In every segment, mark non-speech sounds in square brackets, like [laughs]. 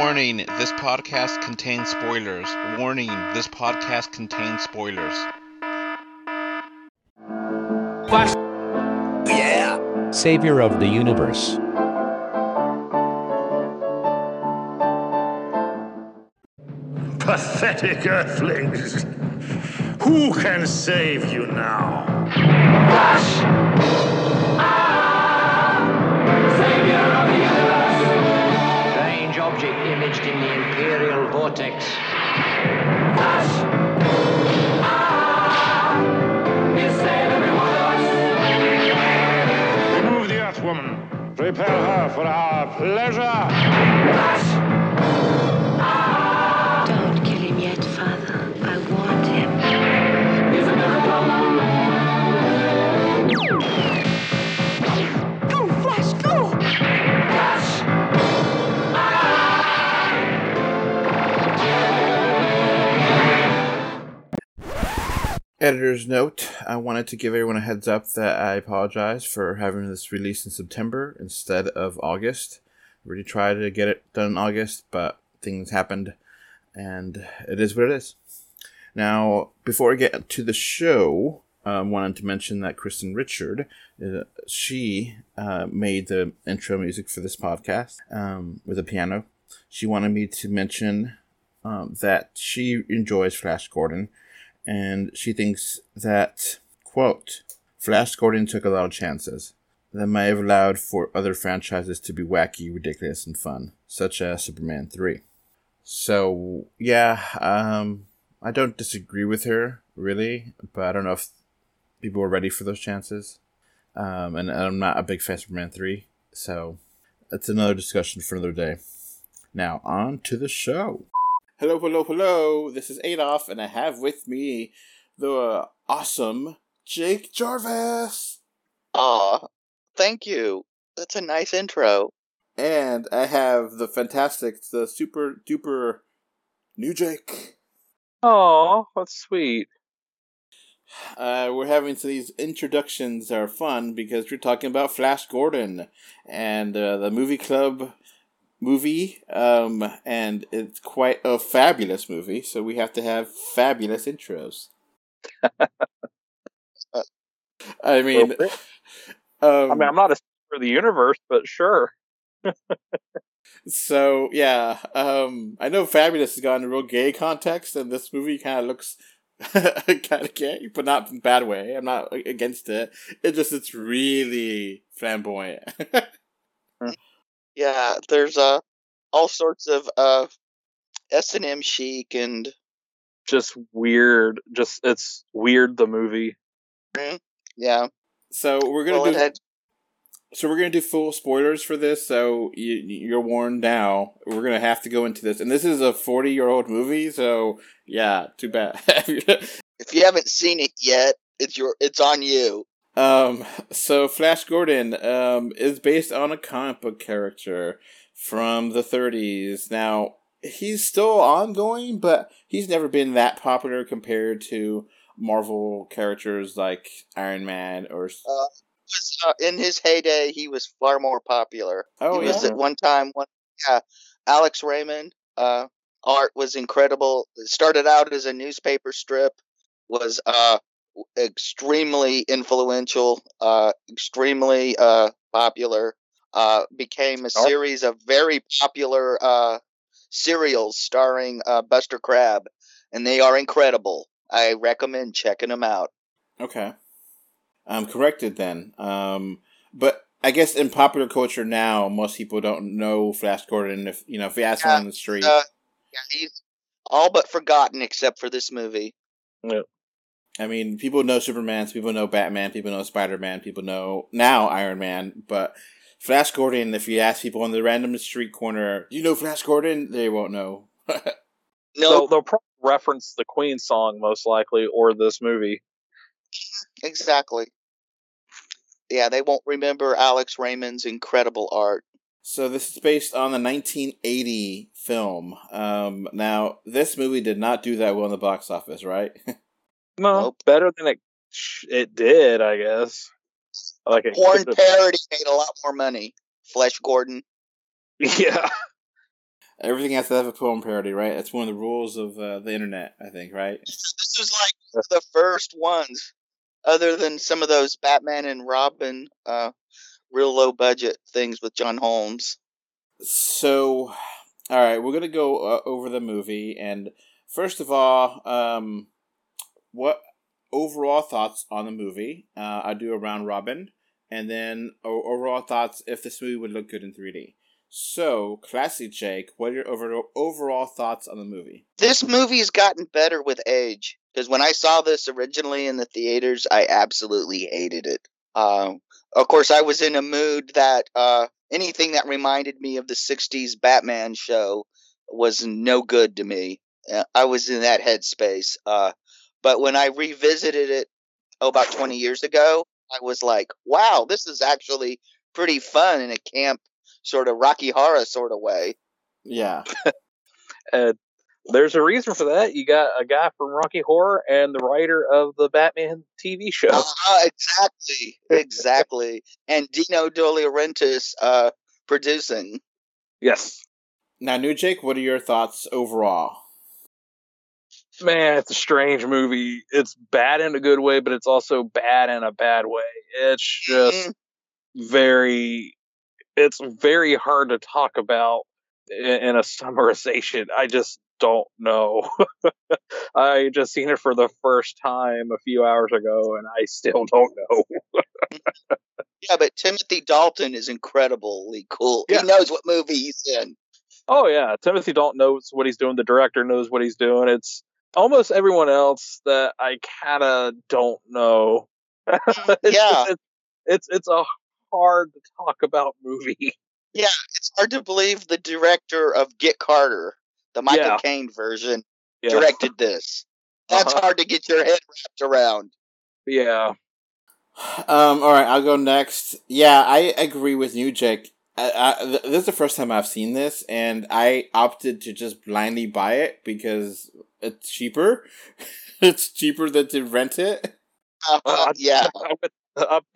Warning, this podcast contains spoilers. Warning, this podcast contains spoilers. Flash. Yeah. Savior of the universe. Pathetic earthlings. Who can save you now? Strange vortex. Remove the Earthwoman. Prepare her for our pleasure. Don't kill Editor's note I wanted to give everyone a heads up that I apologize for having this released in September instead of August. I Really tried to get it done in August, but things happened, and it is what it is. Now, before I get to the show, I wanted to mention that Kristen Richard, uh, she uh, made the intro music for this podcast um, with a piano. She wanted me to mention um, that she enjoys Flash Gordon and she thinks that, quote, Flash Gordon took a lot of chances that may have allowed for other franchises to be wacky, ridiculous, and fun, such as Superman 3. So, yeah, um, I don't disagree with her, really, but I don't know if people were ready for those chances. Um, and I'm not a big fan of Superman 3, so that's another discussion for another day. Now, on to the show. Hello, hello, hello. This is Adolf, and I have with me the uh, awesome Jake Jarvis. Aw, thank you. That's a nice intro. And I have the fantastic, the super duper new Jake. Oh, that's sweet. Uh, we're having these introductions are fun because we're talking about Flash Gordon and uh, the movie club movie, um, and it's quite a fabulous movie. So we have to have fabulous intros. [laughs] I mean, um, I mean, I'm not a for the universe, but sure. so yeah, um, I know fabulous has gotten a real gay context, and this movie kind of looks [laughs] kind of gay, but not in a bad way. I'm not against it. It just it's really flamboyant. [laughs] Yeah, there's uh all sorts of uh S and M chic and Just weird. Just it's weird. The movie. yeah. so we're gonna Well, do it had So we're gonna do full spoilers for this. So you, you're warned now. We're gonna have to go into this, and this is a 40 year old movie. So yeah, too bad. [laughs] if you haven't seen it yet, it's your it's on you. Um, so Flash Gordon um is based on a comic book character from the 30s. Now he's still ongoing, but he's never been that popular compared to Marvel characters like Iron Man or. Uh, uh, in his heyday, he was far more popular. Oh he was yeah. at one time one yeah, Alex Raymond, uh art was incredible. It started out as a newspaper strip, was uh extremely influential, uh extremely uh popular, uh became a Oh. series of very popular uh serials starring uh Buster Crabbe and they are incredible. I recommend checking them out. Okay. I'm corrected then. Um, but I guess in popular culture now, most people don't know Flash Gordon. If you know, if you ask Yeah, someone on the street, Uh, yeah, he's all but forgotten except for this movie. I mean, people know Superman, people know Batman, people know Spider Man, people know now Iron Man. But Flash Gordon, if you ask people on the random street corner, "Do you know Flash Gordon? They won't know. [laughs] No, They'll, they'll probably reference the Queen song most likely, or this movie. Exactly. Yeah, they won't remember Alex Raymond's incredible art. So this is based on the 1980 film. Um, now this movie did not do that well in the box office, right? [laughs] No, Nope. better than it it did, I guess. Like it Porn parody made a lot more money. Flesh Gordon. [laughs] Yeah. Everything has to have a porn parody, right? That's one of the rules of uh, the internet, I think, right? This was like the first ones, other than some of those Batman and Robin, uh, real low budget things with John Holmes. So, all right, we're gonna go uh, over the movie, and first of all, um, what overall thoughts on the movie? Uh, I do a round robin, and then overall thoughts if this movie would look good in three D. So, classy Jake, what are your over- overall thoughts on the movie? This movie's gotten better with age because when I saw this originally in the theaters, I absolutely hated it. Um, of course, I was in a mood that uh, anything that reminded me of the '60s Batman show was no good to me. Uh, I was in that headspace. Uh, but when I revisited it, oh, about 20 years ago, I was like, "Wow, this is actually pretty fun in a camp sort of Rocky Horror sort of way." Yeah, [laughs] And there's a reason for that. You got a guy from Rocky Horror and the writer of the Batman TV show. Uh, exactly, exactly. and Dino De Laurentiis uh, producing. Yes. now, new Jake, what are your thoughts overall? Man, it's a strange movie. It's bad in a good way, but it's also bad in a bad way. It's just Mhm. very it's very hard to talk about in, in a summarization. I just don't know. [laughs] I just seen it for the first time a few hours ago and I still don't know. Yeah, but Timothy Dalton is incredibly cool. Yeah. He knows what movie he's in. Oh yeah, Timothy Dalton knows what he's doing. The director knows what he's doing. It's almost everyone else that I kind of don't know. [laughs] It's- Yeah. it's, it's it's a hard to talk about movie. Yeah, it's hard to believe the director of Get Carter, the Michael Yeah. Caine version, Yeah, directed this. [laughs] That's Uh-huh. hard to get your head wrapped around. yeah, Um, all right, I'll go next. Yeah, I agree with you, Jake. I, I, th- this is the first time I've seen this, and I opted to just blindly buy it because it's cheaper. [laughs] it's cheaper than to rent it. Uh, Uh, yeah. I, went-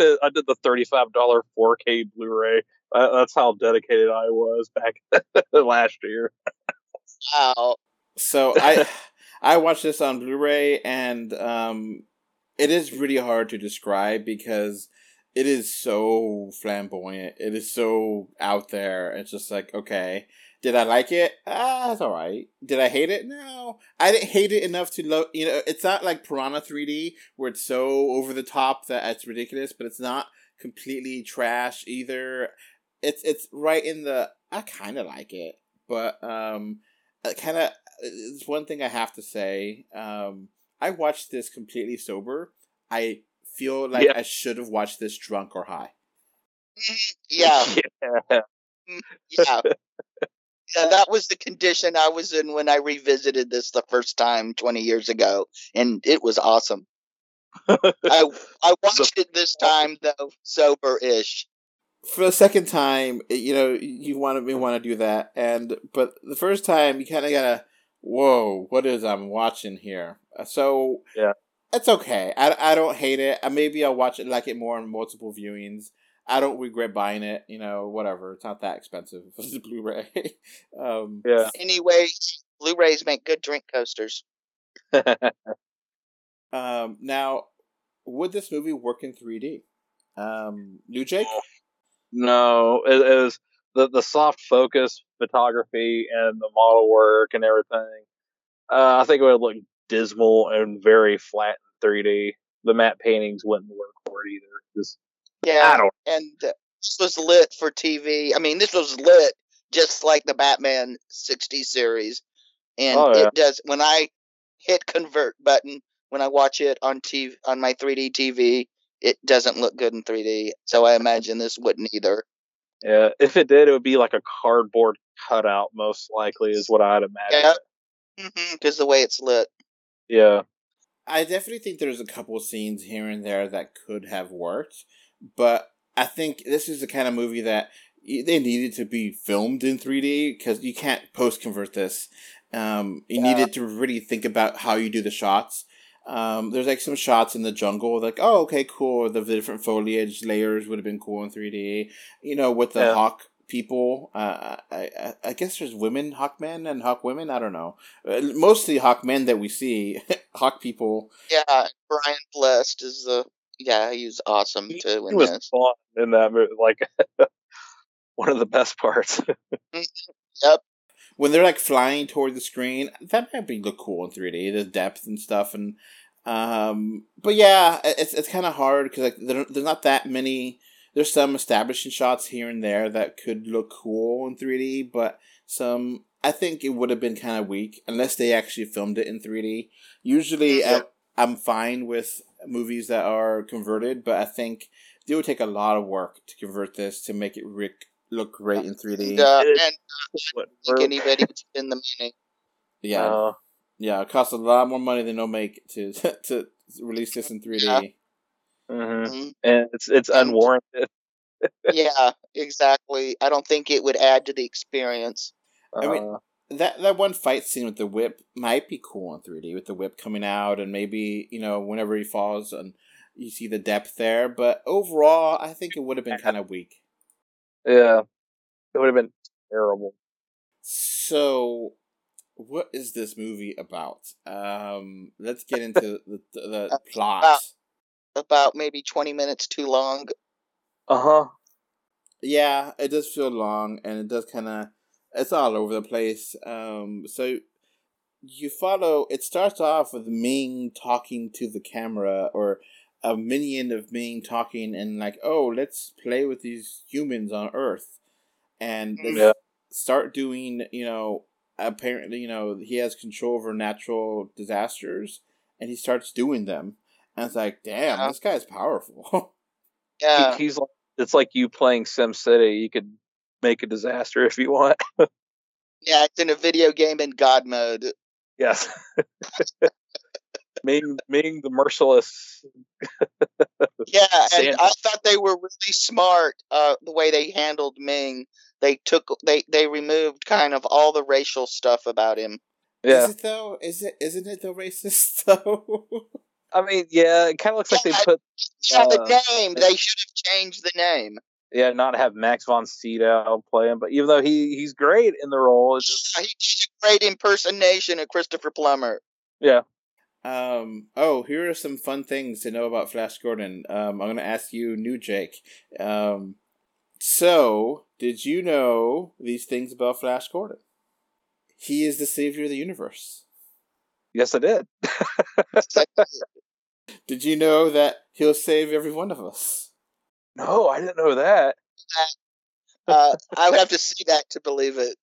I, I did the thirty-five dollar 4K Blu-ray. Uh, that's how dedicated I was back [laughs] last year. Wow. So I [laughs] I watched this on Blu-ray, and um, it is really hard to describe because it is so flamboyant. It is so out there. It's just like, okay, did I like it? Ah, it's all right. Did I hate it? No, I didn't hate it enough to love. You know, it's not like Piranha 3D where it's so over the top that it's ridiculous, but it's not completely trash either. It's it's right in the. I kind of like it, but um, kind of. It's one thing I have to say. Um, I watched this completely sober. I feel like Yeah. I should have watched this drunk or high. [laughs] Yeah. [laughs] yeah. Yeah. Yeah, that was the condition I was in when I revisited this the first time 20 years ago, and it was awesome. I [laughs] I watched it this time though, sober ish. for the second time, you know, you want to want to do that, and but the first time you kind of gotta, whoa, what is I'm watching here? Uh, So Yeah. it's okay. I, I don't hate it. Maybe I'll watch it like it more in multiple viewings. I don't regret buying it. You know, whatever. It's not that expensive. [laughs] It's a Blu-ray. um, Yeah. Anyway, Blu-rays make good drink coasters. [laughs] Um, now, would this movie work in 3D? Um, New Jake? No, it, it was the the soft focus photography and the model work and everything. Uh, I think it would look dismal and very flat in 3D. The matte paintings wouldn't work for it either. Just I Yeah, don't. and uh, this was lit for TV. I mean, this was lit just like the Batman 60 series, and Oh, yeah. it does. When I hit convert button when I watch it on TV on my 3D TV, it doesn't look good in 3D. So I imagine this wouldn't either. Yeah, if it did, it would be like a cardboard cutout, most likely, is what I'd imagine. Yeah, because the way it's lit. Yeah, I definitely think there's a couple scenes here and there that could have worked, but I think this is the kind of movie that they needed to be filmed in 3D because you can't post convert this. Um, you Yeah. needed to really think about how you do the shots. Um, there's like some shots in the jungle, like oh okay, cool. The different foliage layers would have been cool in 3D. You know, with the Yeah. hawk people. Uh, I, I I guess there's women hawk men and Hawk women. I don't know. Uh, hawk men that we see. [laughs] Hawk people. Yeah, Brian Blessed is the yeah, he was awesome He, to he was this. fun in that movie. Like [laughs] one of the best parts. [laughs] Yep. When they're like flying toward the screen, that might be look cool in three D. The depth and stuff, and um, but yeah, it's it's kind of hard because like there, there's not that many. There's some establishing shots here and there that could look cool in three D, but some I think it would have been kind of weak unless they actually filmed it in three D. Usually, Yeah. I'm, I'm fine with movies that are converted, but I think it would take a lot of work to convert this to make it rick, look great in three D. And, uh, and What, I think anybody would spend the money. Yeah, uh, Yeah, it costs a lot more money than they'll make to [laughs] to release this in 3D. Yeah. mhm. Mhm. And it's it's unwarranted. [laughs] yeah, exactly. I don't think it would add to the experience. I mean- Uh, That that one fight scene with the whip might be cool in 3D with the whip coming out and maybe, you know, whenever he falls and you see the depth there, but overall, I think it would have been kind of weak. yeah, it would have been terrible. So, what is this movie about? Um, let's get [laughs] into the the, the plot. About maybe twenty minutes too long. Uh huh. Yeah, it does feel long, and it does kind of it's all over the place. Um, so you follow. It starts off with Ming talking to the camera, or a minion of Ming talking, and like, oh, let's play with these humans on Earth, and Yeah. start doing. You know, apparently, you know, he has control over natural disasters, and he starts doing them, and it's like, damn, Yeah. this guy's powerful. [laughs] Yeah, He, he's like it's like you playing Sim City. You could make a disaster if you want. [laughs] yeah. It's in a video game in God mode. yes. [laughs] Ming Ming the merciless. [laughs] Yeah, and Sand- I thought they were really smart. Uh, the way they handled Ming, they took they they removed kind of all the racial stuff about him. Yeah. Is it though? Is it? Isn't it though racist though? I mean, yeah, it kind of looks like they put Yeah, Uh, the name. They should have changed the name. Yeah, not have Max von Sydow play him, but even though he he's great in the role, it's just Yeah, he did a great impersonation of Christopher Plummer. yeah. um. Oh, here are some fun things to know about Flash Gordon. Um, I'm gonna ask you, new Jake. Um, so did you know these things about Flash Gordon? He is the savior of the universe. Yes, I did. [laughs] Did you know that he'll save every one of us? No, I didn't know that. [laughs] Uh, I would have to see that to believe it.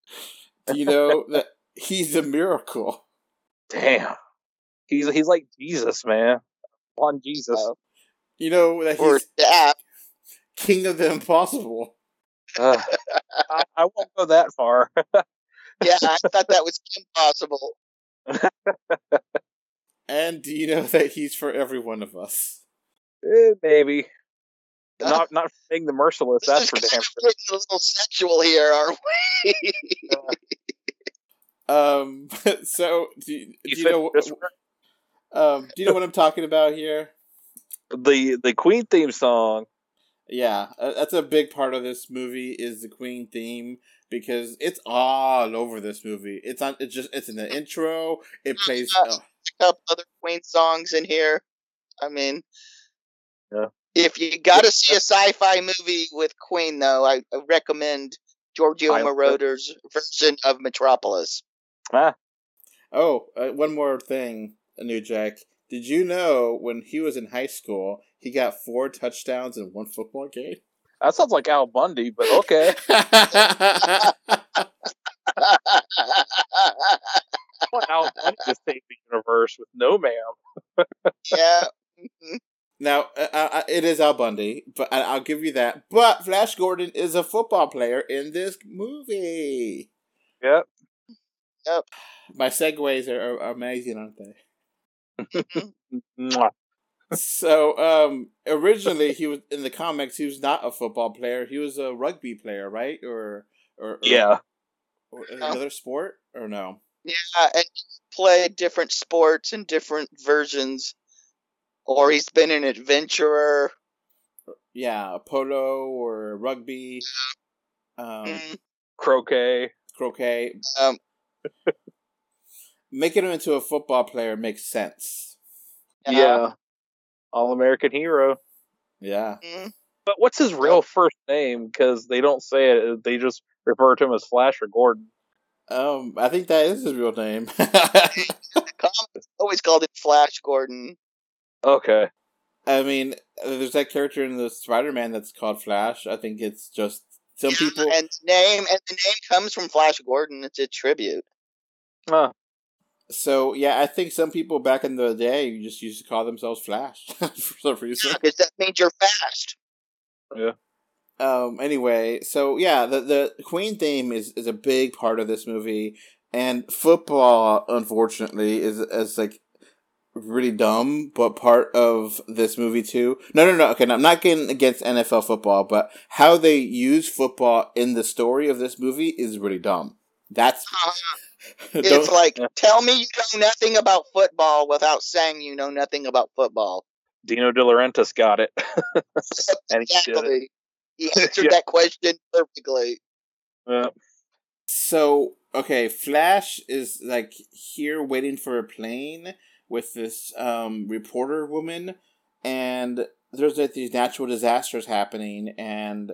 Do you know that he's a miracle? Damn, he's he's like Jesus, man. On Jesus. Uh, You know that or he's that. king of the impossible. Ugh. I, I won't go that far. [laughs] Yeah, I thought that was impossible. And do you know that he's for every one of us? Eh, maybe. [laughs] Not not Ming the merciless. This That's is for damn sure. getting a little sexual here, aren't we? [laughs] Um. [laughs] So do you, do You you know? Um. Do you know what I'm talking about here? the the Queen theme song. Yeah, uh, that's a big part of this movie is the Queen theme because it's all over this movie. It's on. It's just. It's in the intro. It plays. Uh, Uh, a couple other Queen songs in here. I mean, Yeah. If you got to see a sci-fi movie with Queen, though, I, I recommend Giorgio Pilot. Moroder's version of Metropolis. Ah, oh, uh, one more thing, New Jack. Did you know when he was in high school, he got four touchdowns in one football game? that sounds like Al Bundy, but okay. [laughs] I want Al Bundy to save the universe with no ma'am. yeah. [laughs] Now, uh, uh, it is Al Bundy, but I- I'll give you that. But Flash Gordon is a football player in this movie. Yep. Yep. My segues are, are amazing, aren't they? [laughs] So, um, originally he was in the comics. He was not a football player. He was a rugby player, right? Or, or, or Yeah. or another sport, or no? Yeah, and he's played different sports and different versions. Or he's been an adventurer. Yeah, polo or rugby. Um, Mhm. Croquet. croquet. Um, [laughs] Making him into a football player makes sense. uh, Yeah. All American hero. Yeah. mhm. But what's his real first name? Because they don't say it. They just refer to him as Flash or Gordon. Um, I think that is his real name. [laughs] [laughs] Always called it Flash Gordon. Okay. I mean, there's that character in the Spider-Man that's called Flash. I think it's just some Yeah, people. and name and the name comes from Flash Gordon. It's a tribute. Huh. So yeah, I think some people back in the day just used to call themselves Flash [laughs] for some reason. Because that means you're fast. Yeah. Um. Anyway, so yeah, the the Queen theme is is a big part of this movie, and football, unfortunately, is is like really dumb, but part of this movie too. No, no, no. Okay, no, I'm not getting against NFL football, but how they use football in the story of this movie is really dumb. That's uh, [laughs] It's like, tell me you know nothing about football without saying you know nothing about football. Dino De Laurentiis got it. [laughs] and he did it. Exactly. He [laughs] answered Yeah. that question perfectly. Yeah. So okay, Flash is like here waiting for a plane with this um reporter woman, and there's like these natural disasters happening, and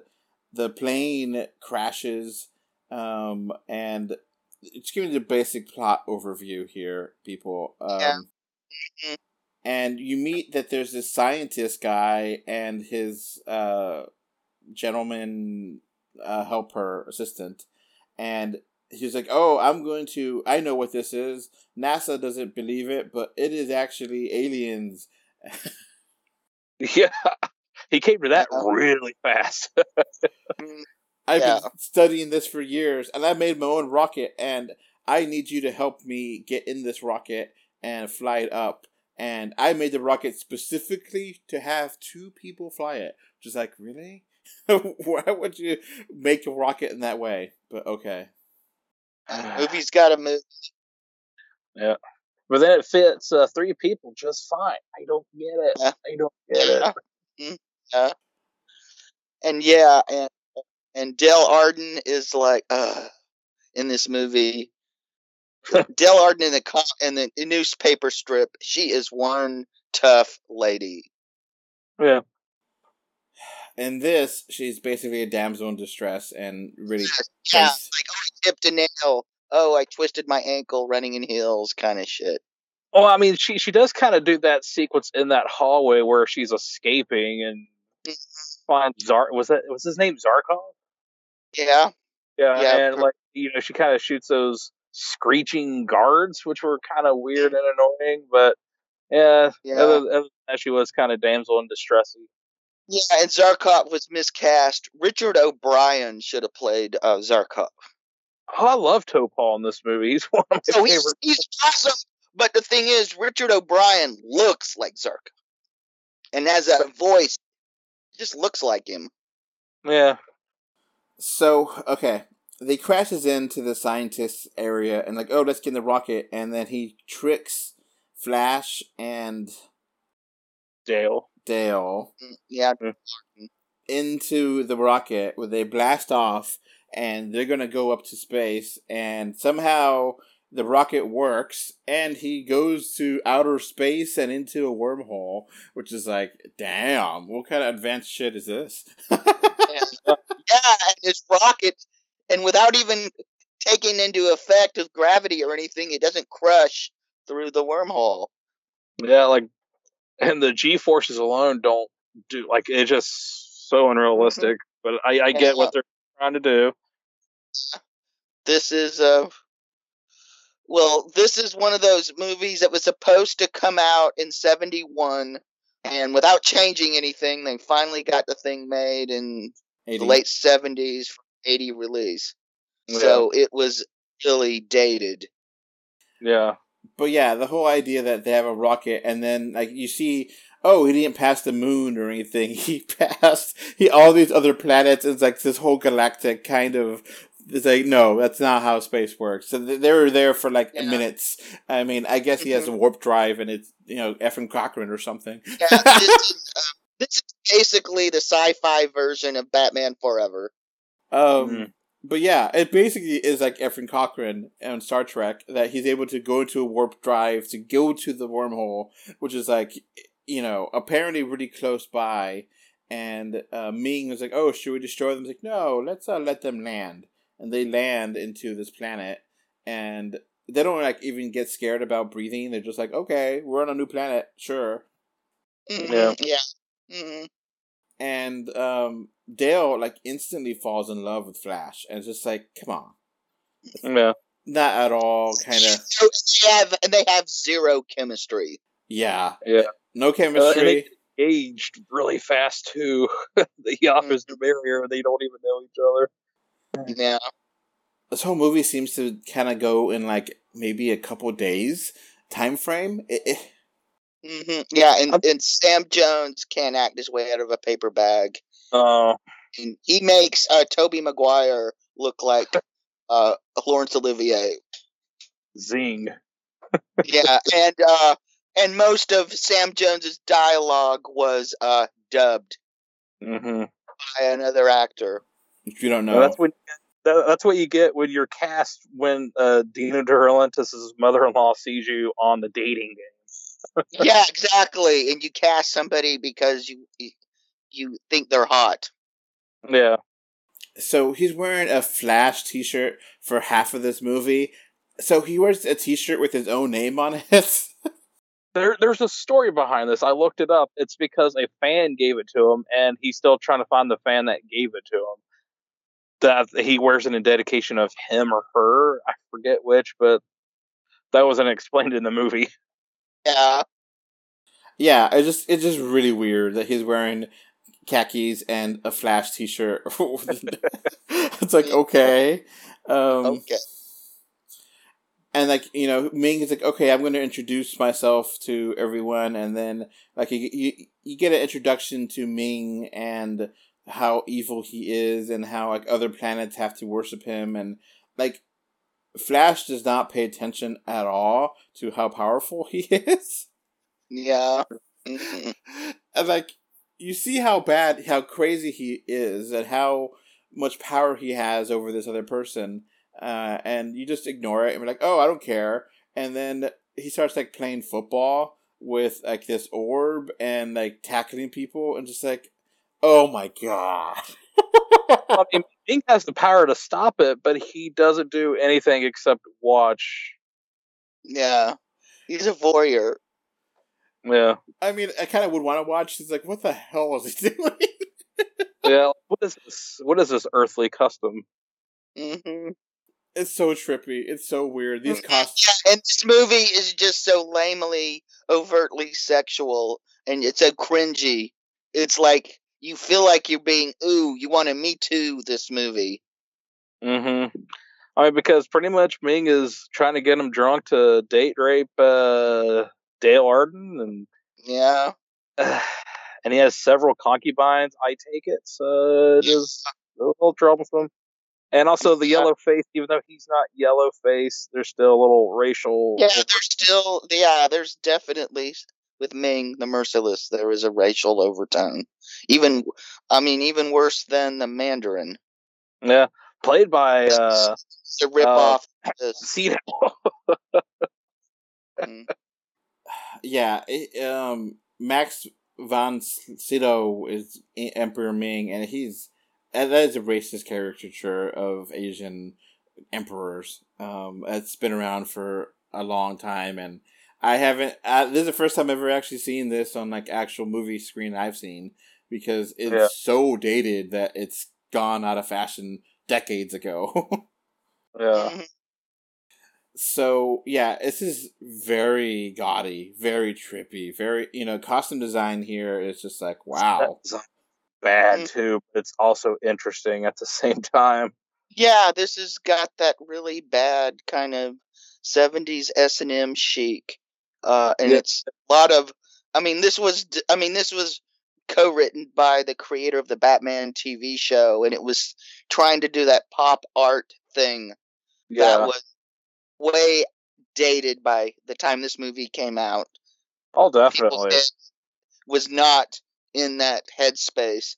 the plane crashes, um, and it's giving the basic plot overview here, people. Um, Yeah. Mhm. And you meet that there's this scientist guy and his uh, gentleman uh, helper assistant, and he's like, "Oh, I'm going to. I know what this is. NASA doesn't believe it, but it is actually aliens." Yeah. [laughs] He came to that Yeah. really fast. [laughs] I've Yeah. been studying this for years, and I made my own rocket, and I need you to help me get in this rocket and fly it up. And I made the rocket specifically to have two people fly it. Just like, really? [laughs] Why would you make a rocket in that way? But okay. Movie's got to move. Yeah. But then it fits uh, three people just fine. I don't get it. Yeah. I don't get it. [laughs] Mhm. Yeah. And yeah, and and Dale Arden is like uh in this movie. [laughs] Dale Arden in the com- in the newspaper strip, she is one tough lady. Yeah. In this, she's basically a damsel in distress and really. [laughs] Yeah, face- like oh, Tipped a nail. Oh, I twisted my ankle running in heels, kind of shit. Well, I mean, she she does kind of do that sequence in that hallway where she's escaping and finds Zar. Was that was his name Zarkov? Yeah, Yeah, Yeah, and like you know, she kind of shoots those screeching guards, which were kind of weird and annoying. But yeah, Yeah. Other, other that, she was kind of damsel in distressy. yeah, and Zarkov was miscast. Richard O'Brien should have played uh, Zarkov. Oh, I love Topol in this movie. He's [laughs] one of my So he's favorite. he's awesome. But the thing is, Richard O'Brien looks like Zarkov, and has a voice. Just looks like him. Yeah, So okay, they crashes into the scientist's area and like, oh, let's get in the rocket, and then he tricks Flash and Dale. Dale Mm, Yeah, into the rocket where they blast off, and they're gonna go up to space, and somehow the rocket works, and he goes to outer space and into a wormhole, which is like, damn, what kind of advanced shit is this? [laughs] yeah, and his rocket, and without even taking into effect of gravity or anything, it doesn't crush through the wormhole. Yeah, like, and the G forces alone don't do like it's just so unrealistic. Mm-hmm. But I, I Yeah. get what they're trying to do. This is a well, this is one of those movies that was supposed to come out in 71 and without changing anything, they finally got the thing made in the late 70s for 80 release. So it was really dated. yeah, But yeah, the whole idea that they have a rocket and then like you see, oh, he didn't pass the moon or anything. [laughs] He passed he all these other planets. It's like this whole galactic kind of. It's like no, that's not how space works. So they they were there for like Yeah. minutes. I mean, I guess he has a warp drive and it's you know Efren Cochran or something. Yeah, this is, uh, this is basically the sci-fi version of Batman Forever. Um, Mhm. But yeah, it basically is like Efren Cochrane on Star Trek that he's able to go into a warp drive to go to the wormhole, which is like, you know, apparently really close by. And uh, Ming was like, "Oh, should we destroy them?" He's like, "No, let's uh, let them land." And they land into this planet, and they don't like even get scared about breathing. They're just like, "Okay, we're on a new planet, sure." Mhm, Yeah. Yeah. hmm And um, Dale like instantly falls in love with Flash, and it's just like, come on, Yeah. not at all. Kind of, So they have and they have zero chemistry. yeah, Yeah. no Uh, chemistry. and they aged really fast too. he offers to marry her, and they don't even know each other. Yeah. this whole movie seems to kind of go in like maybe a couple days time frame. It, it, hmm Yeah, and, and Sam Jones can't act his way out of a paper bag. Oh, And he makes uh, Tobey Maguire look like [laughs] uh, Laurence Olivier. zing. [laughs] Yeah, and uh, and most of Sam Jones's dialogue was uh, dubbed hmm by another actor. If you don't No, know, that's when that's what you get when you're cast when uh, Dino De mother-in-law sees you on the dating game. [laughs] yeah, exactly. And you cast somebody because you you, you think they're hot. Yeah, so he's wearing a Flash T-shirt for half of this movie. So he wears a T-shirt with his own name on it. [laughs] there there's a story behind this. I looked it up. It's because a fan gave it to him, and he's still trying to find the fan that gave it to him. That he wears it in dedication of him or her. I forget which, but that wasn't [laughs] explained in the movie. Yeah, yeah, it's just it's just really weird that he's wearing khakis and a Flash T-shirt. [laughs] it's like okay, um, okay. and like you know Ming is like okay I'm going to introduce myself to everyone and then like you, you you get an introduction to Ming and how evil he is and how like other planets have to worship him. And like Flash does not pay attention at all to how powerful he [laughs] is. Yeah. And like you see how bad how crazy he is and how much power he has over this other person uh, and you just ignore it and be like oh i don't care. And then he starts like playing football with like this orb and like tackling people and just like oh my god I mean, Ming has the power to stop it, but he doesn't do anything except watch. Yeah. He's a voyeur. Yeah, i mean i kind of would want to watch he's like what the hell is he [laughs] doing yeah. What is this? What is this earthly custom? hmm it's so trippy it's so weird these costumes Yeah, and this movie is just so lamely, overtly sexual, and it's so cringy. It's like you feel like you're being ooh, you want to me too this movie. Mm-hmm. I mean, because pretty much Ming is trying to get him drunk to date rape uh, Dale Arden, and Yeah. [sighs] and he has several concubines. I take it, so is a little troublesome. And also the Yeah. yellow face, even though he's not yellow face, there's still a little racial. Yeah, there's still yeah, there's definitely with Ming the Merciless, there is a racial overtone. Even I mean, even worse than the Mandarin. yeah, played by uh, It's a rip uh, off [clears throat] this. Cito. [laughs] Mm. [sighs] yeah, it, um, Max von Sydow is Emperor Ming, and he's and that is a racist caricature of Asian emperors. Um, it's been around for a long time, and I haven't. Uh, this is the first time I've ever actually seen this on like actual movie screen I've seen because it's Yeah. so dated that it's gone out of fashion decades ago. [laughs] yeah, [laughs] so yeah, this is very gaudy, very trippy, very you know, costume design here is just like wow. That's bad Mm. too, but it's also interesting at the [laughs] same time. Yeah, this has got that really bad kind of '70s S and M chic, uh, and Yeah. it's a lot of. I mean, this was. I mean, this was co-written by the creator of the Batman TV show, and it was trying to do that pop art thing Yeah, that was way dated by the time this movie came out. oh, definitely. was not in that headspace.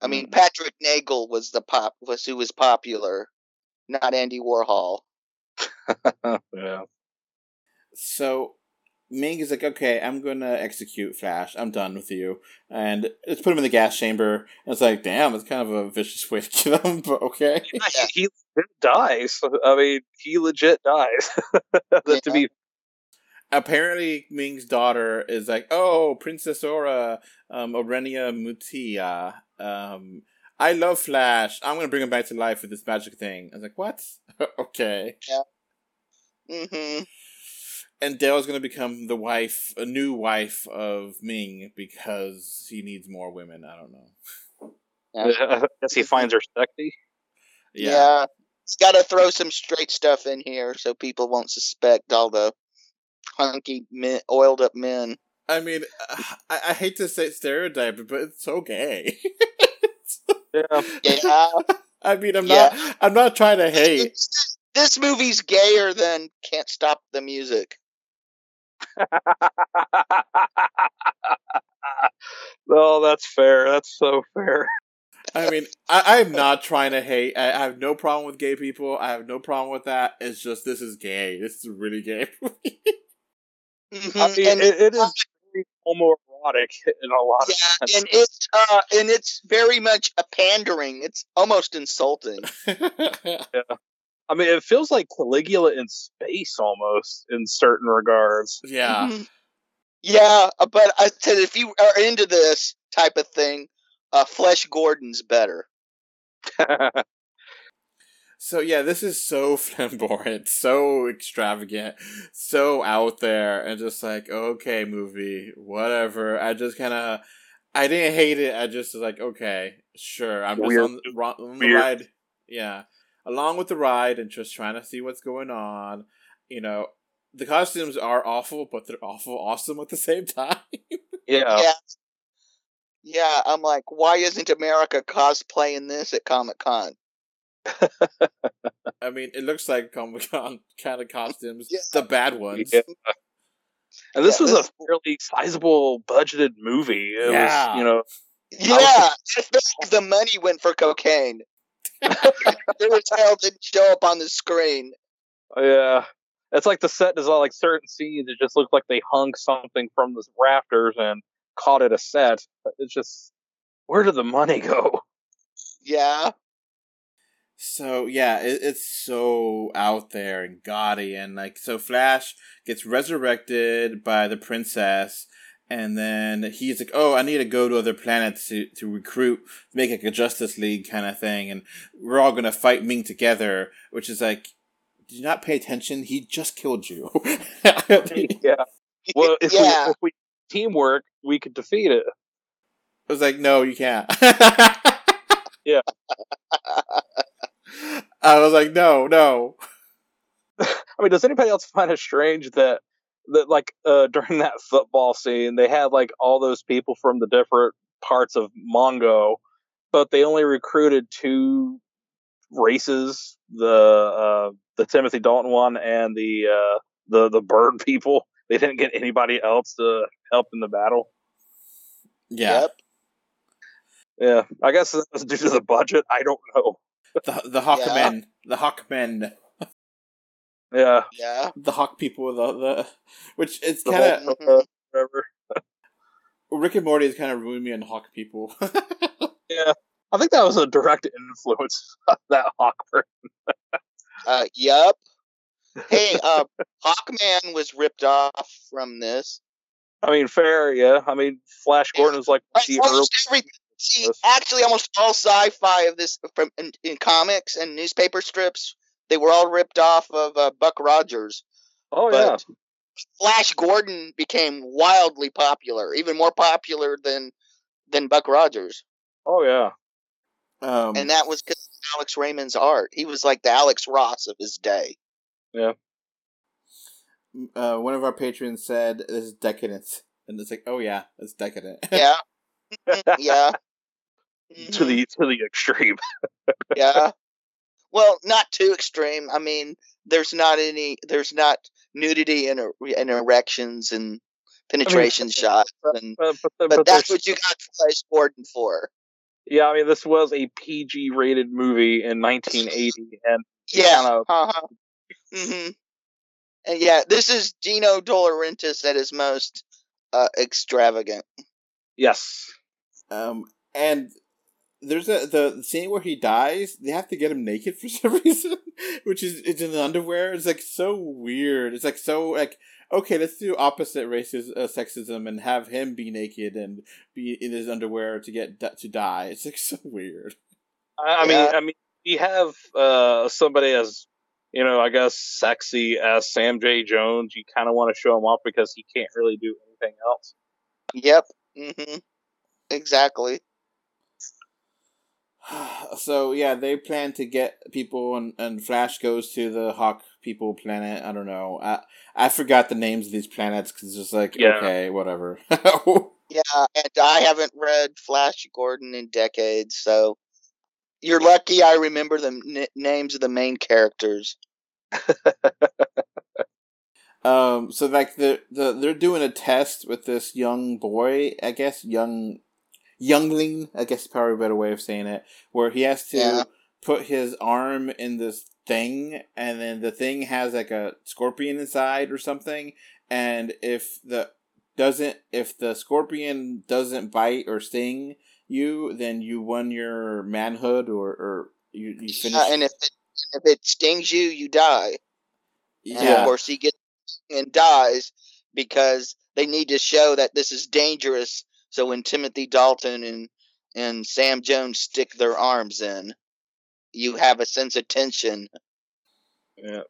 I mean, Mm. Patrick Nagel was the pop was who was popular, not Andy Warhol. [laughs] yeah. So Ming is like, okay, I'm gonna execute Flash. I'm done with you, and let's put him in the gas chamber. And it's like, damn, it's kind of a vicious way to kill him, [laughs] but okay. [laughs] He, he legit dies. I mean, he legit dies. [laughs] to be Apparently, Ming's daughter is like, oh, Princess Aura, um, Ornella Mutia. Um, I love Flash. I'm gonna bring him back to life with this magic thing. I was like, what? okay. Yeah. Mm hmm And Dale's gonna become the wife, a new wife of Ming because he needs more women. I don't know. [laughs] I guess he finds her sexy. Yeah. It's got to throw some straight stuff in here so people won't suspect all the hunky, men, oiled up men. I mean, [sighs] I, I hate to say stereotype, but it's so gay. Yeah. [laughs] Yeah. I mean, I'm Yeah. not. I'm not trying to hate. This, this movie's gayer than Can't Stop the Music. No, [laughs] that's fair. That's so fair. I mean, I, I'm not trying to hate. I, I have no problem with gay people. I have no problem with that. It's just this is gay. This is really gay. [laughs] movie. Mhm, I mean, and, it, it is [laughs] very homoerotic in a lot of yeah, sense. and it's uh, and it's very much a pandering. It's almost insulting. I mean, it feels like Caligula in space almost in certain regards. yeah. Mhm. Yeah, uh, but I said if you are into this type of thing, uh, Flesh Gordon's better. [laughs] So yeah, this is so [laughs] flamboyant, so extravagant, so out there, and just like okay, movie, whatever. I just kind of, I didn't hate it. I just was like, okay, sure. I'm just on, the- ro- on the Weird. ride, yeah, along with the ride, and just trying to see what's going on. You know, the costumes are awful, but they're awful awesome at the same [laughs] time. yeah. Yeah. Yeah, I'm like, why isn't America cosplaying this at Comic Con? I mean, it looks like Comic Con kind of costumes, Yeah. the bad ones. Yeah. And this Yeah, was this- a fairly sizable budgeted movie. It Yeah. was, you know, Yeah, I think the money went for cocaine. It was hell didn't show up on the screen. yeah. It's like the set design, like certain scenes, it just looked like they hung something from the rafters and caught it a set. It's just, where did the money go? Yeah, So yeah, it, it's so out there and gaudy, and like so, Flash gets resurrected by the princess, and then he's like, "Oh, I need to go to other planets to to recruit, make like a Justice League kind of thing, and we're all gonna fight Ming together." Which is like, did you not pay attention? He just killed you. [laughs] yeah. Well, if, yeah. we, if we teamwork, we could defeat it. I was like, no, you can't. [laughs] Yeah. I was like, no, no. [laughs] I mean, does anybody else find it strange that that like uh, [laughs] during that football scene they had like all those people from the different parts of Mongo, but they only recruited two races the uh, the Timothy Dalton one and the uh, the the bird [laughs] people. They didn't get anybody else to help in the battle. Yeah. Yep. Yeah, I guess that's due to the budget. I don't know. The the Hawkmen, the Hawkmen, Yeah, Yeah. the Hawk people, the the which it's kind of whole- whatever. Rick and Morty has kind of ruined me on Hawk people. [laughs] Yeah, I think that was a direct influence [laughs] of that Hawkman. Uh, yep. Hey, uh, [laughs] Hawkman was ripped off from this. I mean, fair, yeah. I mean, Flash Gordon was like the early. Almost every, see, actually, almost all sci-fi of this from in, in comics and newspaper strips, they were all ripped off of uh, Buck Rogers. Oh yeah, but Flash Gordon became wildly popular, even more popular than than Buck Rogers, oh yeah. um, and that was because Alex Raymond's art. He was like the Alex Ross of his day. Yeah. Uh, one of our patrons said this is decadent, and it's like, oh yeah, it's decadent. [laughs] Yeah, yeah. [laughs] To the to the extreme. yeah. Well, not too extreme. I mean, there's not any, there's not nudity and, er- and erections and penetration shots, and But, but, but, but that's what you got Flash Gordon for. Yeah, I mean, this was a PG rated movie in 1980, and Yeah. kind of Uh-huh. hmm And yeah, this is Dino De Laurentiis at his most uh, extravagant. yes, Um, and there's a the scene where he dies. They have to get him naked for [laughs] some reason, which is it's in the underwear. It's like so weird. It's like so like okay, let's do opposite races uh, sexism and have him be naked and be in his underwear to get to die. It's like [laughs] so weird. I, I Yeah. mean, I mean, we have uh, somebody as you know, I guess sexy as Sam J. Jones. You kind of want to show him off because he can't really do anything else. Yep. Mm-hmm. Exactly. [sighs] so yeah, they plan to get people, and, and Flash goes to the Hawk people planet. I don't know. I I forgot the names of these planets because it's just like Yeah. okay, whatever. [laughs] Yeah, and I haven't read Flash Gordon in decades, so you're lucky I remember the n- names of the main characters. [laughs] um, so like the the they're doing a test with this young boy, I guess young youngling, I guess is probably a better way of saying it, where he has to Yeah. put his arm in this thing, and then the thing has like a scorpion inside or something, and if the doesn't if the scorpion doesn't bite or sting you, then you won your manhood or or you you finish. And if it, if it stings you, you die. And of yeah, course, he gets and dies because they need to show that this is dangerous. So when Timothy Dalton and and Sam Jones stick their arms in, you have a sense of tension. Yeah,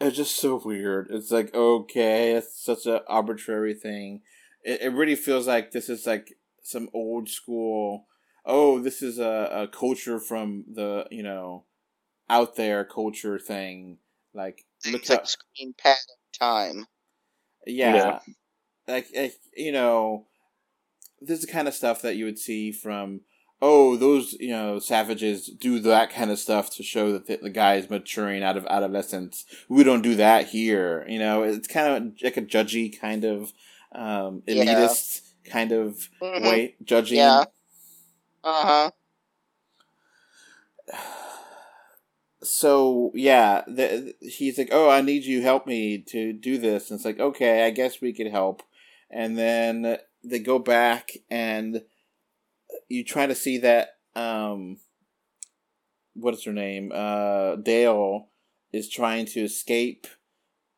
it's just so weird. It's like okay, it's such an arbitrary thing. It it really feels like this is like some old school. Oh, this is a, a culture from the you know out there culture thing. Like look It's like up, screen pad time. yeah, Yeah. like, like you know, this is the kind of stuff that you would see from. Oh, those you know savages do that kind of stuff to show that the, the guy is maturing out of adolescence. We don't do that here. You know, it's kind of like a judgy kind of um, Yeah. elitist kind of Mhm. way judging. Yeah. Uh huh. [sighs] so yeah, the, he's like, "Oh, I need you help me to do this." And it's like, "Okay, I guess we could help." And then they go back, and you try to see that um, what is her name? Uh, Dale is trying to escape,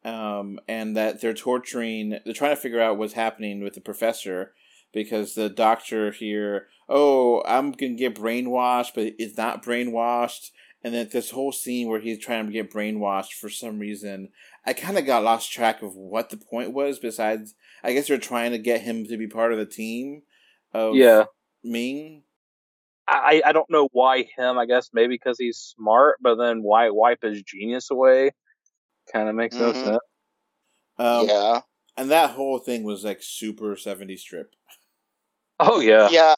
um, and that they're torturing. They're trying to figure out what's happening with the professor because the doctor here. Oh, I'm gonna get brainwashed, but it's not brainwashed and then this whole scene where he's trying to get brainwashed for some reason i kind of got lost track of what the point was besides i guess they're trying to get him to be part of the team of yeah. ming I I don't know why him. I guess maybe because he's smart, but then why wipe his genius away? Kind of makes no Mhm. sense. um, yeah. and that whole thing was like super 70s strip Oh yeah, Yeah.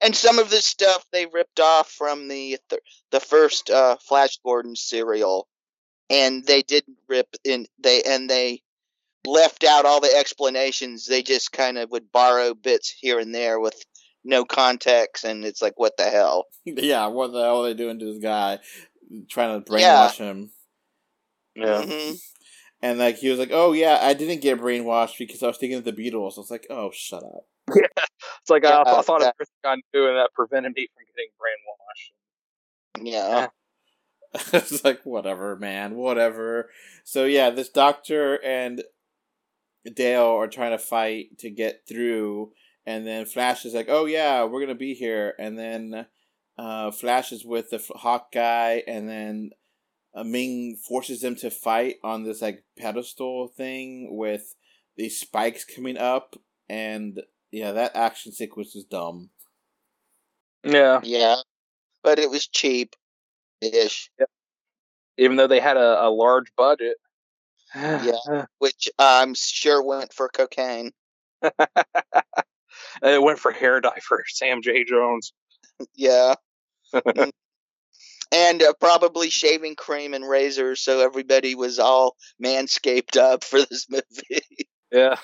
And some of this stuff they ripped off from the th- the first uh, Flash Gordon serial, and they didn't rip in they and they left out all the explanations. They just kind of would borrow bits here and there with no context, and it's like, what the hell? [laughs] yeah what the hell are they doing to this guy trying to Yeah. brainwash him yeah. Mhm. and like he was like oh yeah i didn't get brainwashed because i was thinking of the beatles i was like oh shut up [laughs] Yeah, It's like I, I thought that- of everything I knew, and that prevented me from getting brainwashed. Yeah. [laughs] it's like whatever, man, whatever. So yeah, this doctor and Dale are trying to fight to get through, and then Flash is like, "Oh yeah, we're gonna be here," and then uh, Flash is with the F- Hawk guy, and then uh, Ming forces them to fight on this like pedestal thing with these spikes coming up, and yeah, that action sequence is dumb. Yeah, Yeah. But it was cheap ish, even though they had a, a large budget. Yeah. which I'm sure went for cocaine. [laughs] it went for hair dye for Sam J. Jones. Yeah. Mm. [laughs] and uh, probably shaving cream and razors, so everybody was all manscaped up for this movie. [laughs] Yeah,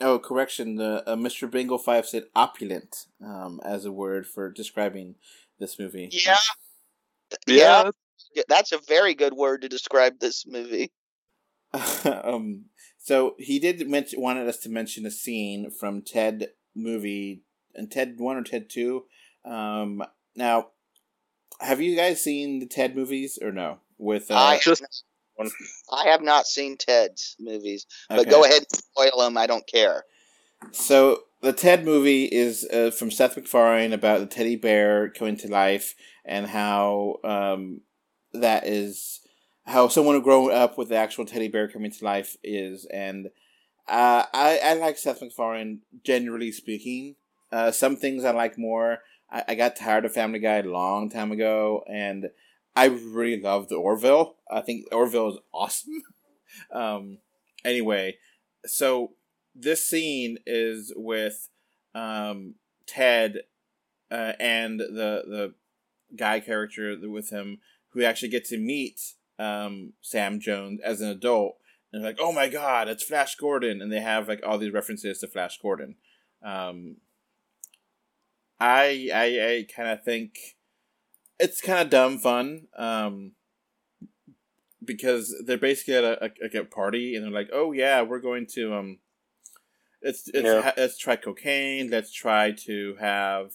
Oh, correction. The uh, Mr. Bingle Five said opulent um, as a word for describing this movie. Yeah. Yeah, Yeah, that's a very good word to describe this movie. [laughs] um, so he did mention wanted us to mention a scene from Ted movie and Ted one or Ted two. Um, now, have you guys seen the Ted movies or no? With uh, I, just- have, I have not seen Ted's movies, but okay. go ahead and spoil them. I don't care. So the Ted movie is uh, from Seth MacFarlane about the teddy bear coming to life and how um, that is how someone who grew up with the actual teddy bear coming to life is, and uh, I I like Seth MacFarlane generally speaking. Uh, some things I like more. I, I got tired of Family Guy a long time ago, and I really love the Orville. I think Orville is awesome. [laughs] um, anyway, so this scene is with um, Ted uh, and the the guy character with him who actually get to meet um, Sam Jones as an adult. And they're like, oh my god, it's Flash Gordon, and they have like all these references to Flash Gordon. Um, I I, I kind of think it's kind of dumb fun. Um, because they're basically at a, a, a party and they're like, "Oh yeah, we're going to um, let's let's, Yeah. ha- let's try cocaine. Let's try to have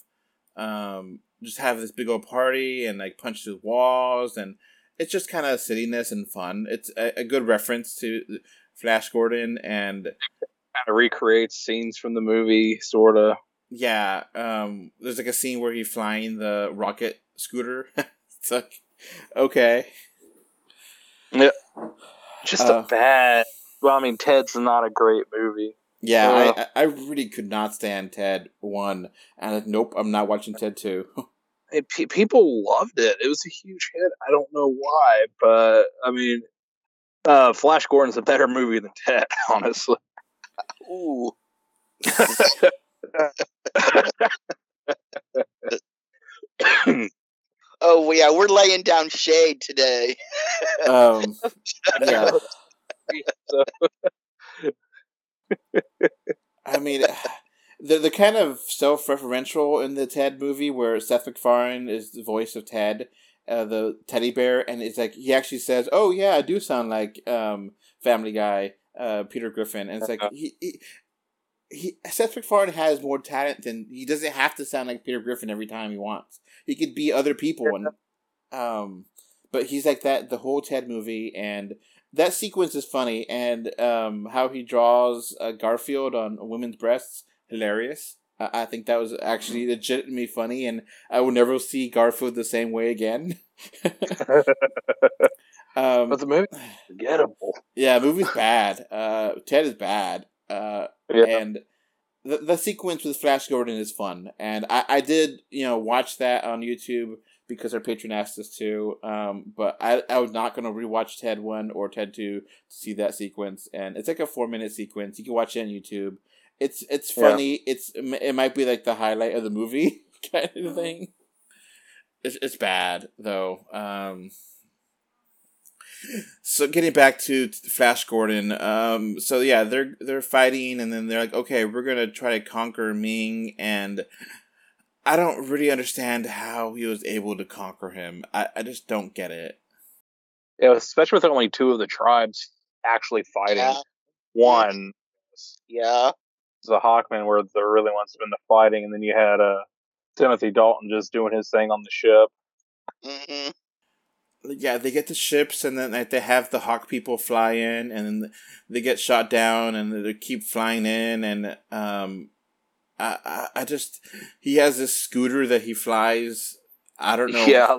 um, just have this big old party and like punch through walls and it's just kind of silliness and fun. It's a, a good reference to Flash Gordon and kind of recreates scenes from the movie, sort of. yeah, um, there's like a scene where he's flying the rocket scooter. [laughs] it's like okay, yeah, Just Uh, a bad. Well, I mean, Ted's not a great movie. yeah, Uh. I I really could not stand Ted one, and like, nope, I'm not watching Ted two. [laughs] And pe- people loved it. It was a huge hit. I don't know why, but I mean, uh, Flash Gordon's a better movie than Ted, [laughs] honestly. Ooh. [laughs] Oh yeah, we're laying down shade today. [laughs] um, yeah. I mean, they're, they're kind of self-referential in the Ted movie, where Seth MacFarlane is the voice of Ted, uh, the teddy bear, and it's like he actually says, "Oh yeah, I do sound like um, Family Guy, uh, Peter Griffin," and it's like he, he, he Seth MacFarlane has more talent than he doesn't have to sound like Peter Griffin every time he wants. He could be other people, and um, but he's like that the whole Ted movie, and that sequence is funny, and um, how he draws uh, Garfield on women's breasts, hilarious. I I think that was actually legitimately funny, and I will never see Garfield the same way again. [laughs] um, but the movie, forgettable. yeah, movie's bad. Uh, Ted is bad. Uh, Yeah. and the the sequence with Flash Gordon is fun, and I, I did you know watch that on YouTube because our patron asked us to. Um, but I I was not gonna rewatch Ted one or Ted two to see that sequence, and it's like a four minute sequence. You can watch it on YouTube. It's it's Yeah. funny. It's it might be like the highlight of the movie [laughs] kind of thing. It's it's bad though. Um, so getting back to Flash Gordon, um, so yeah, they're they're fighting, and then they're like, okay, we're gonna try to conquer Ming, and I don't really understand how he was able to conquer him. I, I just don't get it. Yeah, especially with only two of the tribes actually fighting. Yeah. One Yeah. The Hawkman were the really ones doing the fighting, and then you had uh, Timothy Dalton just doing his thing on the ship. hmm Yeah, they get the ships, and then like, they have the Hawk people fly in, and then they get shot down, and they keep flying in, and um, I, I I just he has this scooter that he flies. I don't know. Yeah,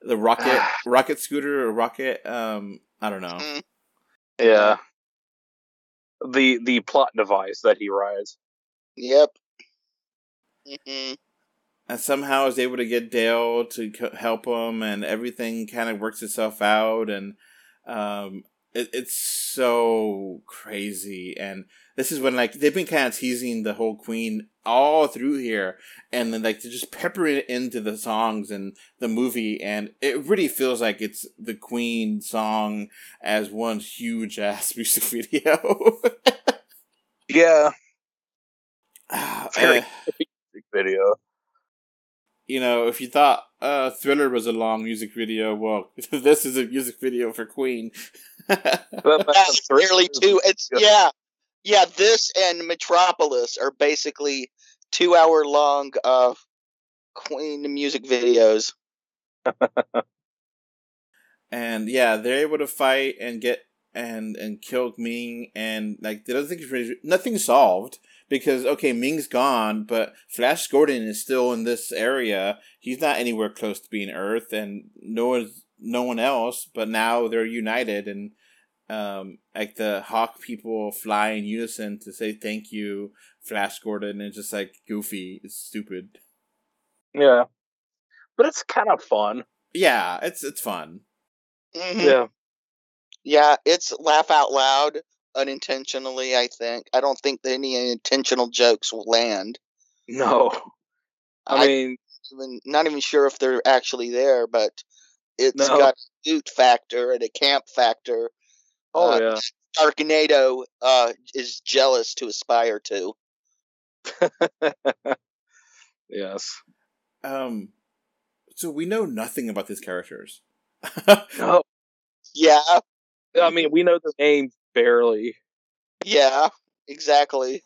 the rocket [sighs] rocket scooter or rocket um i don't know Mhm. yeah. The the plot device that he rides. Yep. hmm and somehow is able to get dale to co- help him and everything kind of works itself out and um it, it's so crazy and this is when like they've been kind of teasing the whole queen all through here and then like to just pepper it into the songs and the movie and it really feels like it's the queen song as one huge ass [laughs] music video Yeah, Ah, Very- eh, music video. you know, if you thought uh, Thriller was a long music video, well, [laughs] this is a music video for Queen. [laughs] But, but That's Thriller nearly two. It's yeah, yeah. This and Metropolis are basically two-hour long uh, Queen music videos. [laughs] and yeah, they're able to fight and get and and kill Ming, and like don't think it's really, nothing's solved because okay, Ming's gone, but Flash Gordon is still in this area. He's not anywhere close to being Earth, and no one's no one else. But now they're united, and um, like the Hawk people fly in unison to say thank you, Flash Gordon, and it's just like goofy, it's stupid. Yeah, but it's kind of fun. Yeah, it's it's fun. Mhm. Yeah, Yeah, it's laugh out loud unintentionally. I think I don't think that any intentional jokes will land. no, I, I- mean, Even not even sure if they're actually there, but it's No. got a loot factor and a camp factor. Oh uh, yeah, Sharknado uh, is jealous to aspire to. [laughs] yes. Um, so we know nothing about these characters. [laughs] No, Yeah, I mean we know the names barely. yeah, exactly.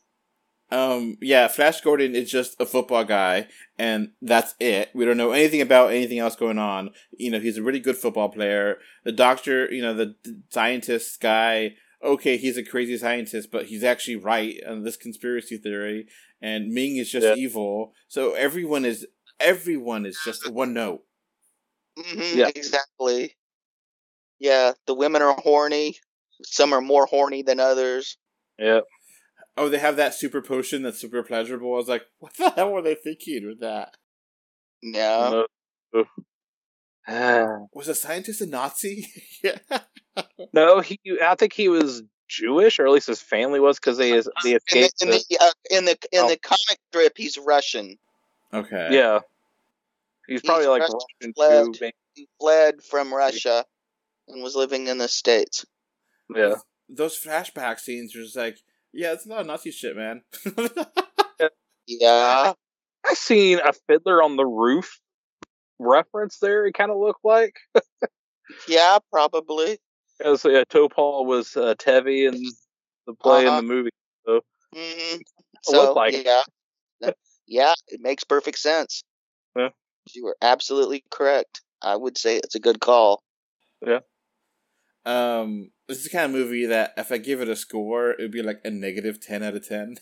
Um, yeah, Flash Gordon is just a football guy, and that's it. We don't know anything about anything else going on. You know, he's a really good football player. The doctor, you know, the scientist guy. Okay, he's a crazy scientist, but he's actually right on this conspiracy theory. And Ming is just Yeah. evil. So everyone is everyone is just one note. hmm Yeah. exactly. Yeah, the women are horny. Some are more horny than others. Yeah, Oh, they have that super potion that's super pleasurable. I was like, what the hell were they thinking with that? Yeah. no. [sighs] Was a scientist a Nazi? [laughs] yeah. no, he. I think he was Jewish, or at least his family was, because they they In the escaped. in the- the, uh, in the in Oh. the comic strip, he's Russian. Okay. yeah, he's probably He's like Russian Russian left. too. maybe. He fled from Russia and was living in the states. Yeah, Those flashback scenes are just like, yeah, it's not Nazi shit, man. Yeah. I seen a Fiddler on the Roof reference there. It kind of looked like Yeah, probably. as uh, Topol was uh, Tevye in the play Uh-huh. in the movie. hmm So looked like yeah, yeah, it makes perfect sense. Yeah. You were absolutely correct. I would say it's a good call. Um, this is the kind of movie that if I give it a score, it would be like a negative 10 out of 10.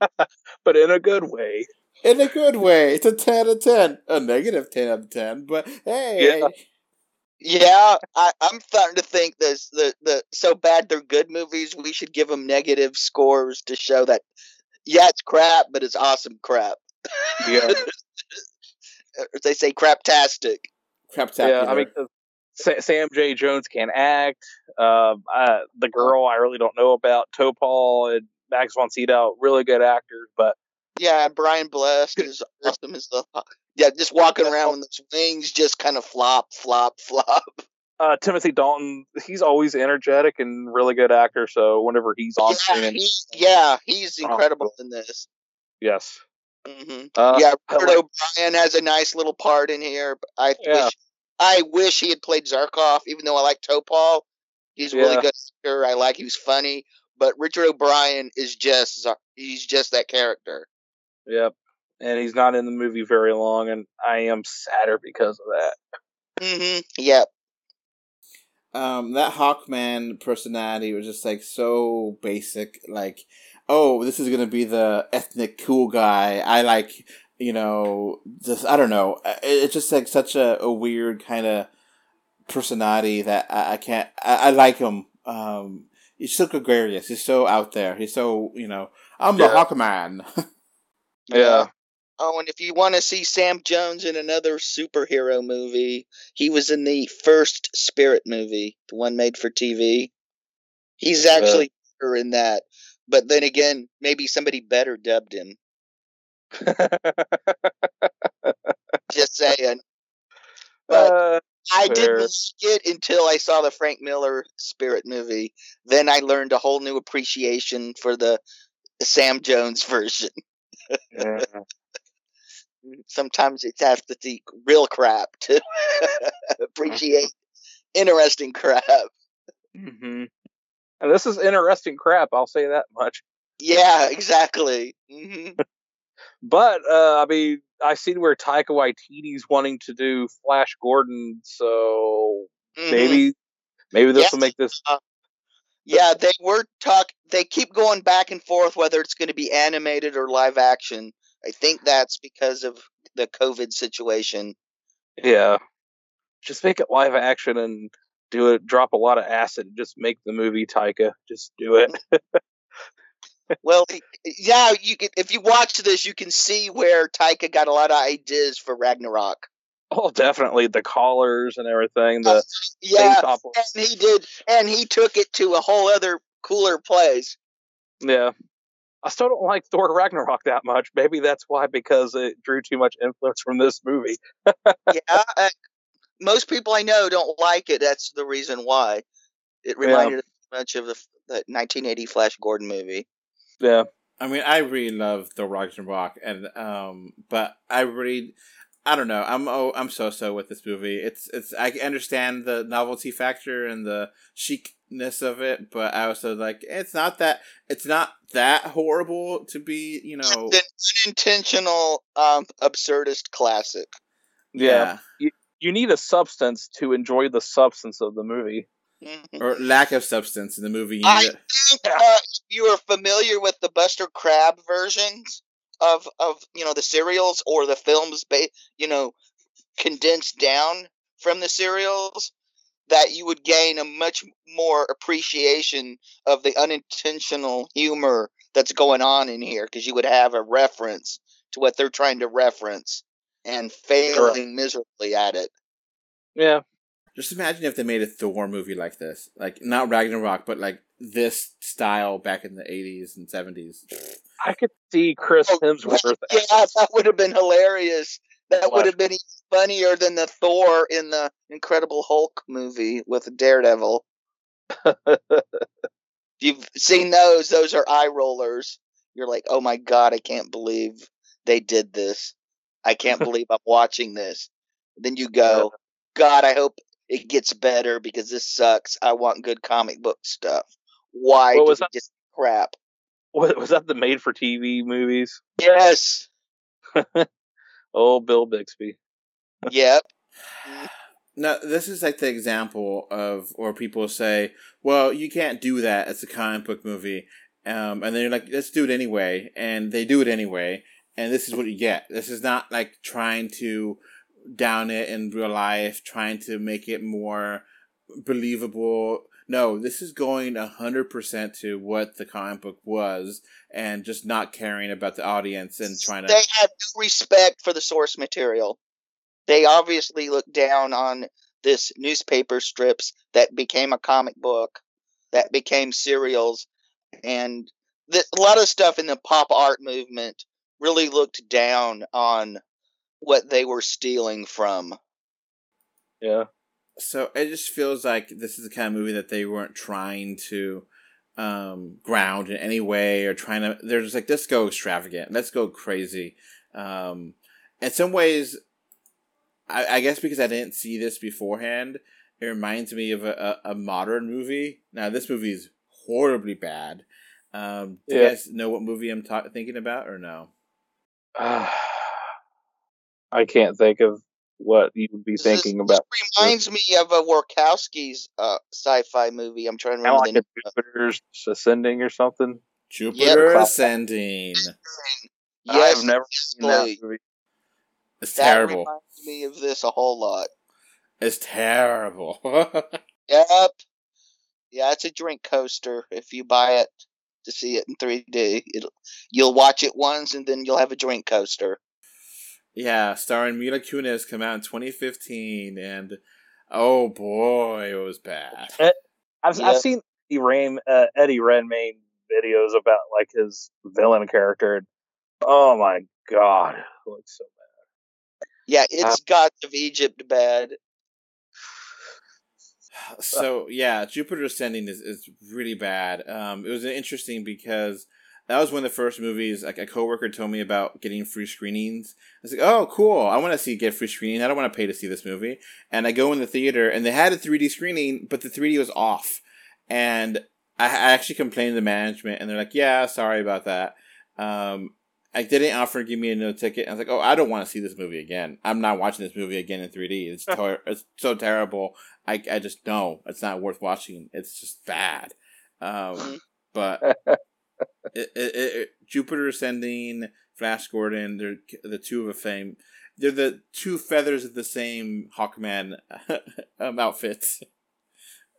[laughs] but in a good way. In a good way. It's a 10 out of 10. A negative 10 out of 10. But hey. Yeah. Yeah, I, I'm starting to think this the the so bad they're good movies. We should give them negative scores to show that yeah, it's crap, but it's awesome crap. Yeah. [laughs] They say craptastic. Craptacular. Yeah, I mean, 'cause Sa- Sam J. Jones can act. Um, I, the girl I really don't know about. Topol and Max von Sydow, really good actors, but Yeah, Brian Blessed is awesome as the yeah, just walking around with those wings, just kind of flop, flop, [laughs] flop. uh, Timothy Dalton, he's always energetic and really good actor. So whenever he's on Yeah, screen, he, yeah, he's incredible in this. yes, hmm uh, yeah, Robert O'Brien has a nice little part in here. but I Yeah. wish I wish he had played Zarkov, even though I like Topol. He's a really good actor. I like he was funny, but Richard O'Brien is just he's just that character. Yep. And he's not in the movie very long, and I am sadder because of that. hmm Yep. um, that Hawkman personality was just like so basic. Like, oh, this is gonna be the ethnic cool guy. I like, you know, just I don't know. It's just like such a, a weird kind of personality that I, I can't. I, I like him. Um, he's so gregarious. He's so out there. He's so you know. I'm the Yeah. Hawkman. [laughs] Yeah. Oh, and if you want to see Sam Jones in another superhero movie, he was in the first Spirit movie, the one made for TV. He's actually better in that. But then again, maybe somebody better dubbed him. [laughs] Just saying. But uh, I didn't it until I saw the Frank Miller Spirit movie. Then I learned a whole new appreciation for the Sam Jones [laughs] version. Yeah. Sometimes it's have to see real crap to [laughs] appreciate interesting crap. hmm And this is interesting crap. I'll say that much. Yeah, exactly. hmm But uh, I mean, I seen where Taika Waititi's wanting to do Flash Gordon, so mm-hmm. maybe maybe this Yeah. will make uh, this. Yeah, they were talk. They keep going back and forth whether it's going to be animated or live action. I think that's because of the COVID situation. Yeah, just make it live action and do it. Drop a lot of acid. Just make the movie Taika. Just do it. Mm-hmm. Well, yeah, you can. If you watch this, you can see where Taika got a lot of ideas for Ragnarok. oh, definitely the collars and everything. The Yeah, and he did, and he took it to a whole other cooler place. Yeah. I still don't like Thor Ragnarok that much. Maybe that's why, because it drew too much influence from this movie. [laughs] yeah, uh, most people I know don't like it. That's the reason why. It reminded us much of the, the 1980 Flash Gordon movie. Yeah. I mean, I really love the Ragnarok, and um, but I really, I don't know. I'm oh, I'm so so with this movie. It's it's I understand the novelty factor and the chicness of it, but I also like it's not that it's not that horrible to be, you know. An unintentional, um, absurdist classic. Yeah. You need a substance to enjoy the substance of the movie. Mhm. or lack of substance in the movie. You I- need think uh, you are familiar with the Buster Crabbe versions of of you know the serials or the films, ba- you know, condensed down from the serials. That you would gain a much more appreciation of the unintentional humor that's going on in here because you would have a reference to what they're trying to reference and failing miserably at it. Yeah. Just imagine if they made a Thor movie like this, like not Ragnarok, but like this style back in the '80s and '70s. I could see Chris Oh, Hemsworth. Yeah, that would have been hilarious. That Flash. would have been even funnier than the Thor in the Incredible Hulk movie with Daredevil. [laughs] You've seen those; those are eye rollers. You're like, oh my god, I can't believe they did this. I can't [laughs] believe I'm watching this. Then you go, God, I hope it gets better because this sucks. I want good comic book stuff. Why What did was that? just crap? Was, was that the made for TV movies? Yes. [laughs] Oh, Bill Bixby. Yep. [laughs] No, this is like the example of where people say, "Well, you can't do that. It's a comic book movie," um, and then you're like, "Let's do it anyway," and they do it anyway, and this is what you get. This is not like trying to down it in real life, trying to make it more believable. No, this is going hundred percent to what the comic book was, and just not caring about the audience and trying to. they have no respect for the source material. They obviously look down on this newspaper strips that became a comic book, that became serials, and th- a lot of stuff in the pop art movement really looked down on what they were stealing from. Yeah. so it just feels like this is the kind of movie that they weren't trying to um, ground in any way or trying to they're just like let's go extravagant. Let's go crazy. Um, in some ways I, I guess because i didn't see this beforehand it reminds me of a, a, a modern movie. Now this movie is horribly bad. Um, do you guys know what movie i'm ta- thinking about or no I can't think of what you would be This is- thinking about. This reminds me of a Wachowski's uh, sci-fi movie. I'm trying to remember like the a Jupiter's Ascending or something. jupiter crap. ascending Yes, I've never seen that movie. it's That terrible reminds me of this a whole lot. it's terrible [laughs] Yep. Yeah, it's a drink coaster. If you buy it to see it in 3D, it'll you'll watch it once and then you'll have a drink coaster. Yeah, starring Mila Kunis, come out in 2015, and oh boy, it was bad. I've, Yeah. I've seen Eddie, Rain, uh, Eddie Redmayne videos about like his villain character. Oh my god, it looks so bad. Yeah, it's Gods of Egypt bad. So yeah, Jupiter Ascending is, is really bad. Um, it was interesting because that was one of the first movies. Like a coworker told me about getting free screenings. I was like, "Oh, cool! I want to see get free screening. I don't want to pay to see this movie." And I go in the theater, and they had a 3D screening, but the 3D was off. And I, I actually complained to management, and they're like, "Yeah, sorry about that." Um, I didn't offer to give me a no ticket. I was like, "Oh, I don't want to see this movie again. I'm not watching this movie again in 3D. It's [laughs] ter- it's so terrible. I I just know it's not worth watching. It's just bad." Um, but [laughs] [laughs] it, it, it, Jupiter Ascending, Flash Gordon, they're the two of a fame. They're the two feathers of the same Hawkman [laughs] um, outfits.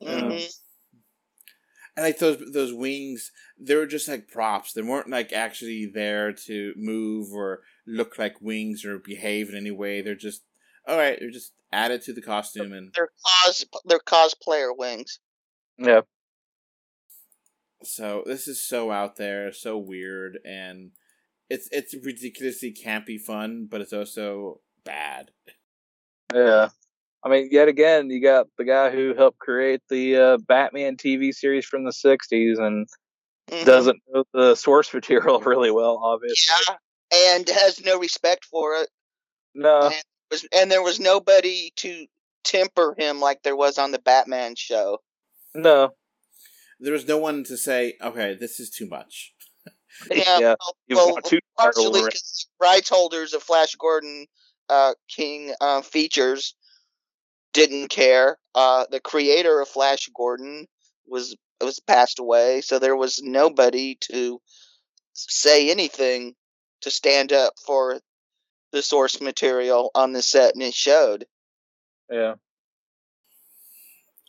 Um, Mhm. and like those those wings, they were just like props. They weren't like actually there to move or look like wings or behave in any way. They're just all right. They're just added to the costume and They're cos they're cosplayer wings. Yeah. So this is so out there, so weird, and it's it's ridiculously campy fun, but it's also bad. Yeah. I mean, yet again, you got the guy who helped create the uh, Batman TV series from the 60s and Mhm. doesn't know the source [laughs] material really well, obviously. Yeah, and has no respect for it. No. Was and there was nobody to temper him like there was on the Batman show. No. There was no one to say, "Okay, this is too much." Yeah, yeah. well, You've well, partially because rights holders of Flash Gordon uh, King uh, features didn't care. Uh, the creator of Flash Gordon was was passed away, so there was nobody to say anything to stand up for the source material on the set, and it showed. Yeah.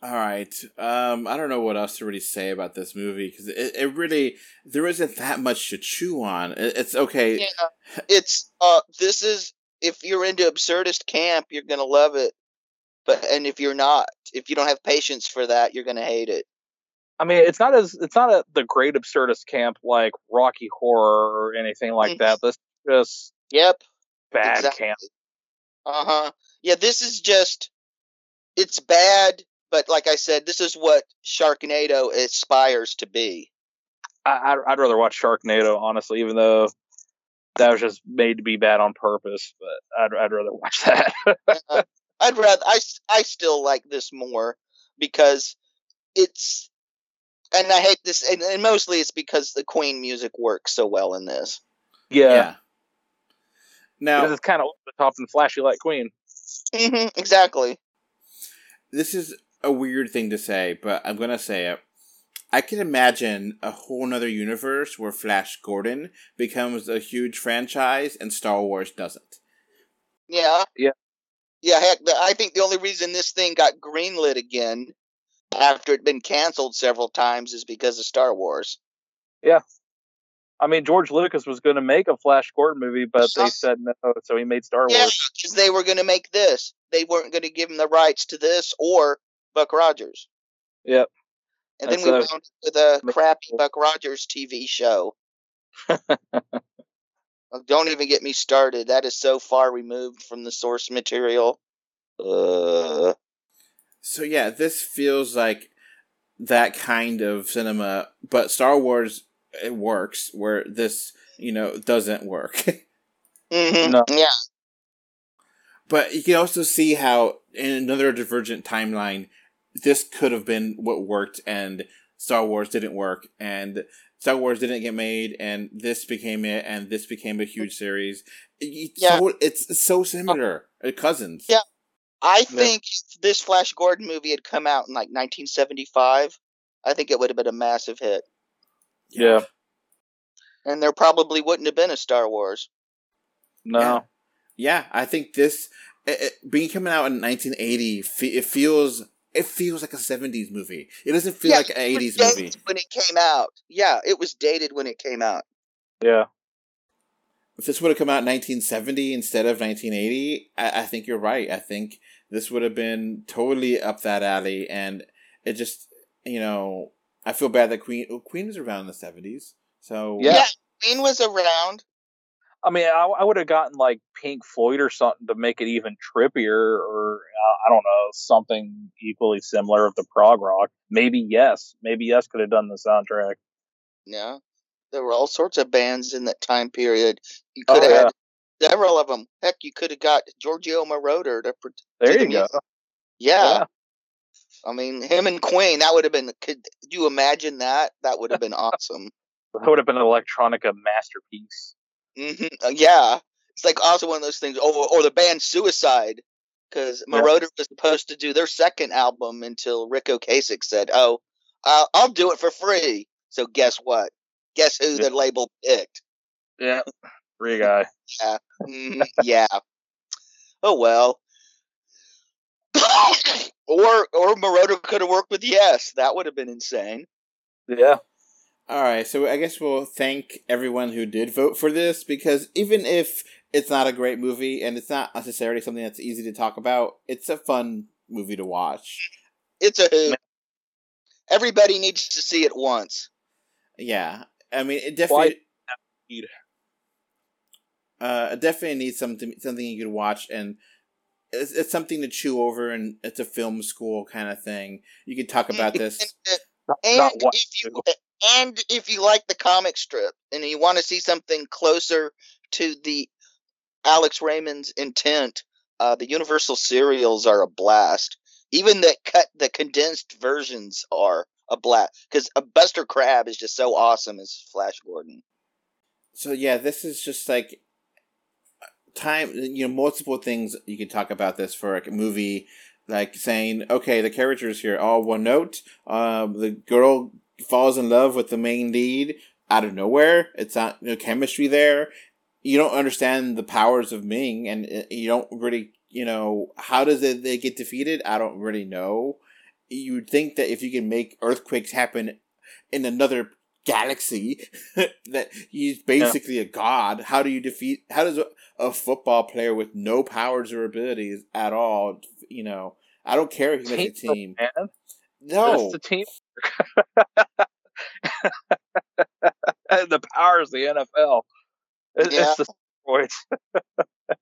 All right, um, I don't know what else to really say about this movie because it, it really there isn't that much to chew on. It, it's okay. Yeah, it's uh, this is if you're into absurdist camp, you're gonna love it. But and if you're not, if you don't have patience for that, you're gonna hate it. I mean, it's not as it's not a, the great absurdist camp like Rocky Horror or anything like that. This is just Yep. bad exactly. camp. Uh huh. Yeah, this is just it's bad, but like I said, this is what Sharknado aspires to be. I, I'd, I'd rather watch Sharknado, honestly, even though that was just made to be bad on purpose. But I'd, I'd rather [laughs] watch that. I'd rather I, s- I still like this more because it's and I hate this and, and mostly it's because the Queen music works so well in this. yeah, yeah. Now because it's kind of over the top and flashy like Queen. hmm exactly. this is a weird thing to say, but I'm gonna say it. I can imagine a whole nother universe where Flash Gordon becomes a huge franchise and Star Wars doesn't. Yeah. Yeah. Yeah, heck, the, I think the only reason this thing got greenlit again after it'd been canceled several times is because of Star Wars. Yeah. I mean, George Lucas was going to make a Flash Gordon movie, but they said no, so he made Star Yeah, Wars. because they were going to make this. They weren't going to give him the rights to this or Buck Rogers. Yep. And then That's we a- wound up with a crappy Buck Rogers TV show. [laughs] Don't even get me started. That is so far removed from the source material. Uh, So yeah, this feels like that kind of cinema, but Star Wars it works where this, you know, doesn't work. [laughs] mhm, No. Yeah. but you can also see how in another divergent timeline this could have been what worked and Star Wars didn't work and Star Wars didn't get made and this became it and this became a huge series. It's Yeah. so, it's so similar. Uh, Cousins. Yeah. I think if this Flash Gordon movie had come out in like 1975, I think it would have been a massive hit. Yeah. And there probably wouldn't have been a Star Wars. No. Yeah. Yeah, I think this it, it, being coming out in 1980, it feels it feels like a 70s movie. It doesn't feel Yeah, like an it was 80s movie. When it came out. Yeah, it was dated when it came out. Yeah. If this would have come out in 1970 instead of 1980, I, I think you're right. I think this would have been totally up that alley, and it just you know I feel bad that Queen oh, Queen was around in the 70s, so Yeah. Queen was around. I mean, I, I would have gotten like Pink Floyd or something to make it even trippier, or uh, I don't know, something equally similar of the prog rock. Maybe yes, maybe yes could have done the soundtrack. Yeah, there were all sorts of bands in that time period. You Oh, could have yeah. had several of them. Heck, you could have got Giorgio Moroder to. There the you go. Yeah, Yeah. I mean, him and Queen. That would have been. Could you imagine that? That would have been awesome. That would have been an electronica masterpiece. Hmm yeah, it's like also one of those things. Or, or the band Suicide, because Yeah. Was supposed to do their second album until Ric Ocasek said, "Oh, I'll, I'll do it for free." So guess what? Guess who the label picked? Yeah. Free guy. Mhm, yeah. Oh well. [coughs] or or Moroder could have worked with Yes. That would have been insane. Yeah. All right, so I guess we'll thank everyone who did vote for this because even if it's not a great movie and it's not necessarily something that's easy to talk about, it's a fun movie to watch. It's a hoot. Everybody needs to see it once. Yeah, I mean, it definitely. Uh, it definitely needs something something you could watch, and it's, it's something to chew over, and it's a film school kind of thing. You could talk about this. Not, And not what. if you and if you like the comic strip and you want to see something closer to the Alex Raymond's intent, uh, the Universal serials are a blast. Even the cut, the condensed versions are a blast because a Buster Crabbe is just so awesome as Flash Gordon. So yeah, this is just like time. You know, multiple things you could talk about this for a movie, like saying, okay, the characters here all one note. Um, the girl falls in love with the main lead out of nowhere. It's not no chemistry there. You don't understand the powers of Ming, and uh, you don't really, you know, how does it they get defeated? I don't really know. You'd think that if you can make earthquakes happen in another galaxy, [laughs] that he's basically a god. How do you defeat? How does a, a football player with no powers or abilities at all? You know, I don't care if he makes a team. Man. No, That's the team. [laughs] the powers of the NFL. It- Yeah. It's the points. [laughs]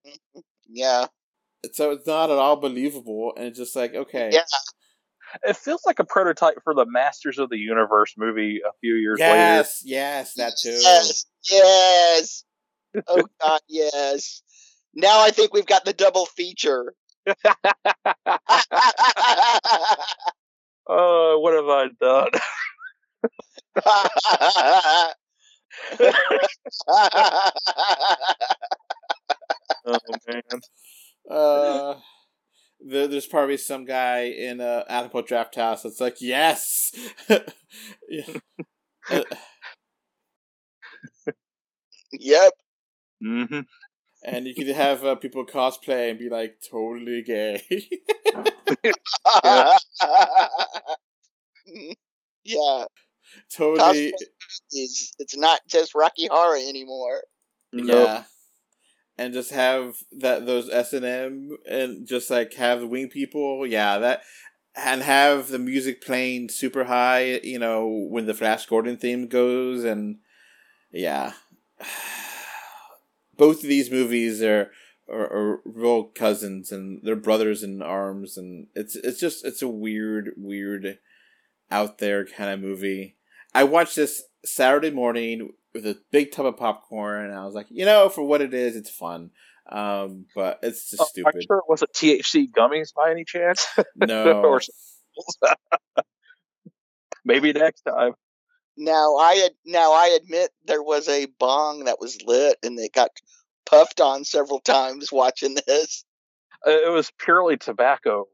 Mm-hmm. Yeah, so it's not at all believable, and it's just like okay, Yeah. It feels like a prototype for the Masters of the Universe movie a few years later. yes, yes, that too. yes, yes. Oh [laughs] God, yes. Now I think we've got the double feature. Later. Oh, what have I done? [laughs] Oh man. Uh, there, there's probably some guy in a Animal Draft House that's like, yes. [laughs] Yeah. Uh, yep. hmm and you could have uh, people cosplay and be like totally gay. yeah. totally, Is it's not just Rocky Horror anymore. yeah. And just have that those S and M and just like have the wing people, yeah, that and have the music playing super high, you know, when the Flash Gordon theme goes, and yeah, both of these movies are are, are real cousins, and they're brothers in arms, and it's it's just it's a weird, weird, out there kind of movie. I watched this Saturday morning with a big tub of popcorn, and I was like, you know, for what it is, it's fun. Um, but it's just Oh, stupid. you sure it wasn't THC gummies by any chance? [laughs] No, [laughs] Maybe next time. Now I ad- now I admit there was a bong that was lit and it got puffed on several times watching [laughs] this. It was purely tobacco,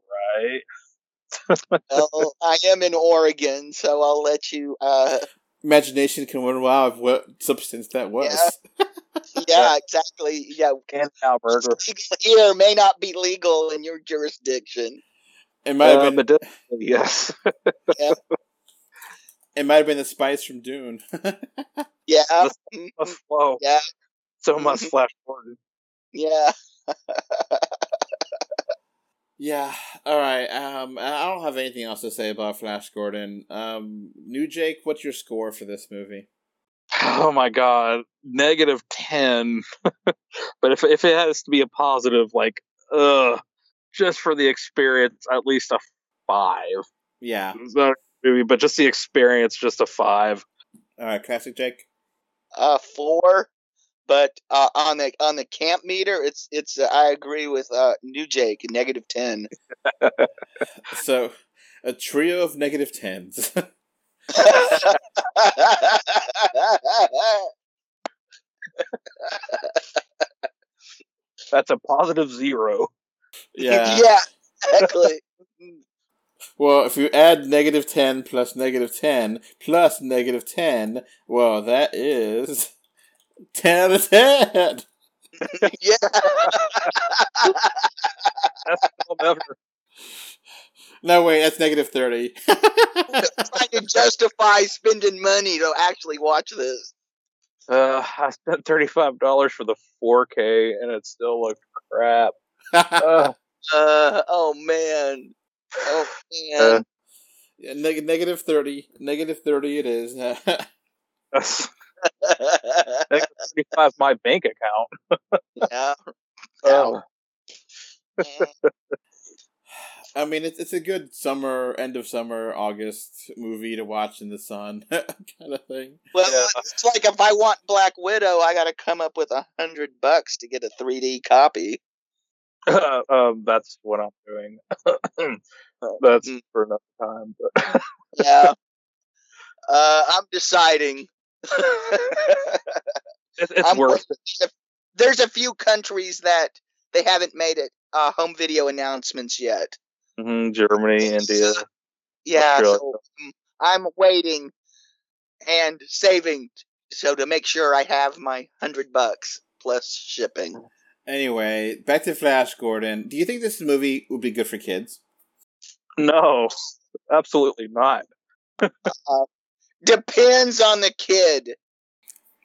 right? Well, I am in Oregon, so I'll let you. Uh, imagination can run wild. What substance that was? [laughs] yeah, exactly. Yeah, And Alberta. [laughs] legal here may not be legal in your jurisdiction. It might have Uh, been. medicinally, yes. It might have been the spice from Dune. [laughs] Yeah, Let's- mhm, flow. Yeah. So much Flash Gordon. yeah. yeah. All right. Um, I don't have anything else to say about Flash Gordon. Um, New Jake, what's your score for this movie? oh my god, negative ten. [laughs] but if if it has to be a positive, like, ugh, just for the experience, at least a five. Yeah. It's not a movie, but just the experience, just a five. All right, classic Jake. Uh, four. But uh, on the on the camp meter, it's it's. Uh, I agree with uh, New Jake, negative ten. [laughs] So, a trio of negative tens. [laughs] That's a positive zero. yeah. [laughs] yeah, exactly. Well, if you add negative 10 plus negative 10 plus negative 10, well, that is [laughs] 10 out of 10. [laughs] yeah. That's still never. No, wait, that's negative 30. [laughs] Trying to justify spending money to actually watch this. Uh, I spent thirty five dollars for the 4K, and it still looked crap. Uh, Uh, oh man. Oh [laughs] man. Uh, Yeah, neg- negative 30. Negative 30 it is. [laughs] that's [laughs] thirty five my bank account. yeah. Uh, [sighs] I mean, it's, it's a good summer, end of summer, August movie to watch in the sun kind of thing. Well, Yeah. it's like if I want Black Widow, I got to come up with a hundred bucks to get a 3D copy. [laughs] um, that's what I'm doing. [clears throat] that's Mm. for another time. But Yeah. [laughs] uh, I'm deciding. it, it's I'm worth waiting. There's a few countries that they haven't made it uh, home video announcements yet. it. hmm Germany, India. Yeah, so um, I'm waiting and saving so to make sure I have my hundred bucks plus shipping. Anyway, back to Flash Gordon. Do you think this movie would be good for kids? No, absolutely not. Depends on the kid.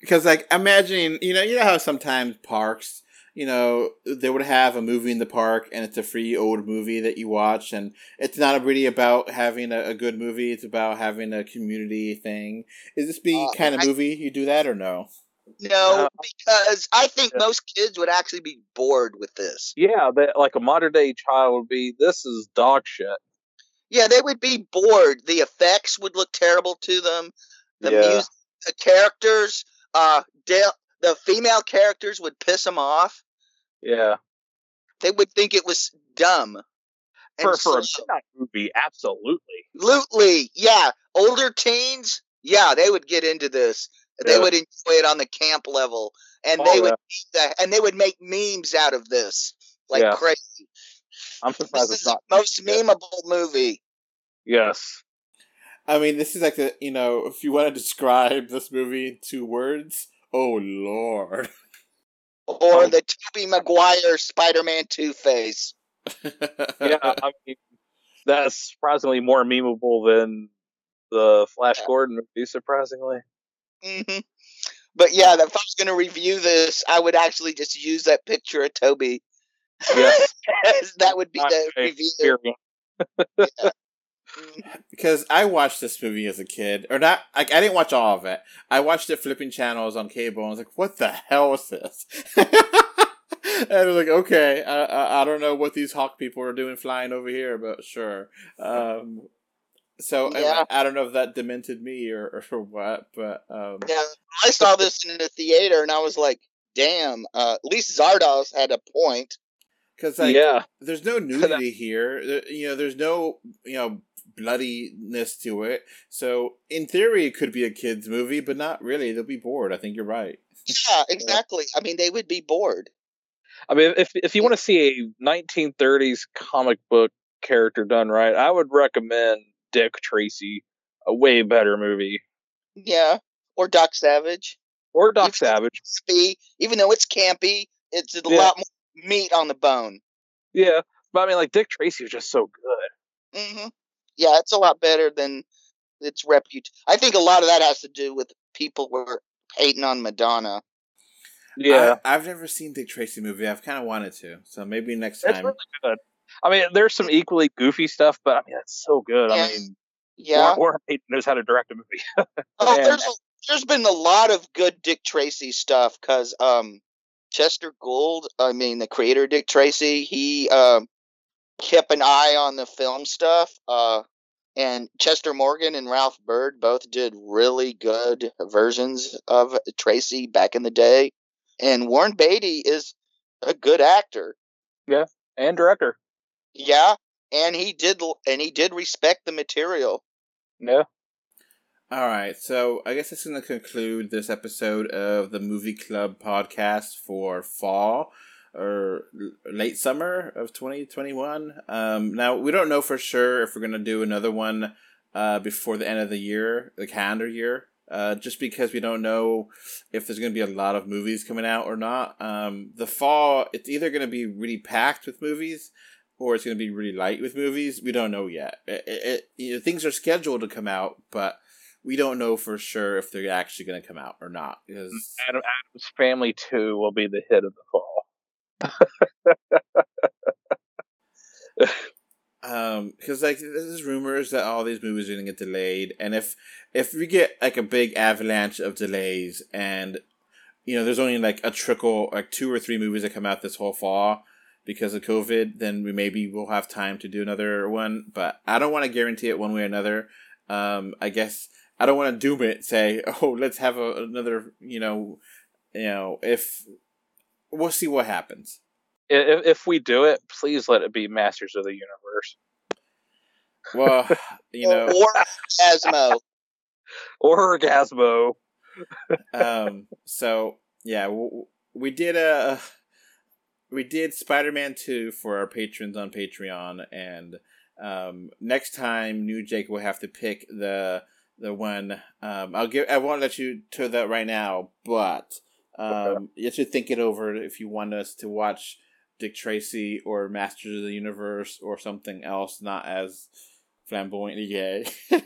Because, like, imagining, you know, you know how sometimes parks, you know, they would have a movie in the park and it's a free old movie that you watch, and it's not really about having a, a good movie, it's about having a community thing. Is this be Uh, kind of I- movie you do that or no? No, because I think Yeah. most kids would actually be bored with this. Yeah, that like a modern day child would be. This is dog shit. Yeah, they would be bored. The effects would look terrible to them. The Yeah. music, the characters, uh, de- the female characters would piss them off. Yeah, They would think it was dumb. for And for a so- midnight movie, absolutely. Absolutely, yeah. Older teens, yeah, they would get into this. They Yeah. would enjoy it on the camp level, and Oh, they would, yeah. and they would make memes out of this like Yeah. crazy. I'm surprised This it's is the not most Yeah. memeable movie. Yes. I mean, this is like the, you know, if you want to describe this movie in two words, oh lord. Or um the Tobey Maguire Spider-Man Two Face. [laughs] Yeah, I mean that's surprisingly more memeable than the Flash Yeah. Gordon movie. Surprisingly. Hmm But yeah, if I was going to review this, I would actually just use that picture of Tobey. Yes. [laughs] that would be My the review. experience. [laughs] Mhm. because I watched this movie as a kid, or not. Like I didn't watch all of it. I watched it flipping channels on cable, and I was like, "What the hell is this?" [laughs] and I was like, "Okay, I, I I don't know what these hawk people are doing flying over here, but sure." Um, so I- Yeah. I, don't know if that demented me or, or [laughs] what, but um, Yeah, I saw this in the theater, and I was like, "Damn!" Uh, at least Zardoz had a point. because like yeah. there's no [laughs] nudity here. There, you know, there's no you know bloodiness to it. So in theory, it could be a kids movie, but not really. They'll be bored. I think you're right. Yeah, exactly. I mean, they would be bored. I mean, if if you want to see a 1930s comic book character done right, I would recommend Dick Tracy, a way better movie, Yeah, or Doc Savage. or Doc Even- Savage. Campy, even though it's campy, it's a Yeah. lot more meat on the bone. Yeah, but I mean, like Dick Tracy was just so good. Mm-hmm. Yeah, it's a lot better than its repute. I think a lot of that has to do with people were hating on Madonna. Yeah, I, have never seen Dick Tracy movie. I've kind of wanted to, so maybe next it's time. really good. I mean, there's some equally goofy stuff, but I mean, it's so good. I mean, Yeah. Warren, Warren Beatty knows how to direct a movie. [laughs] Oh, there's a, there's been a lot of good Dick Tracy stuff because um, Chester Gould, I mean the creator of Dick Tracy, he um, kept an eye on the film stuff. Uh, and Chester Morgan and Ralph Byrd both did really good versions of Tracy back in the day. And Warren Beatty is a good actor. Yeah, and director. Yeah, and he did and he did respect the material. Yeah. All right, so I guess that's going to conclude this episode of the Movie Club podcast for fall or late summer of 2021. Um, now, we don't know for sure if we're going to do another one uh, before the end of the year, the calendar year, uh, just because we don't know if there's going to be a lot of movies coming out or not. Um, the fall, it's either going to be really packed with movies or it's going to be really light with movies. We don't know yet. It, it, you know, things are scheduled to come out, but we don't know for sure if they're actually going to come out or not because Adam Addams Family Two will be the hit of the fall. um because like there's rumors that all these movies are going to get delayed and if if we get like a big avalanche of delays and you know there's only like a trickle like two or three movies that come out this whole fall because of covid then we maybe will have time to do another one but i don't want to guarantee it one way or another um i guess i don't want to doom it say [laughs] oh let's have a, another you know you know if we'll see what happens If, if we do it, please let it be Masters of the Universe well [laughs] you know or Asmo. [laughs] or Orgazmo. um so yeah w- w- we did a we did spider-man 2 for our patrons on patreon and um next time new jake will have to pick the the one um i'll give i won't let you to that right now but um you should think it over if you want us to watch dick tracy or masters of the universe or something else not as flamboyantly gay [laughs]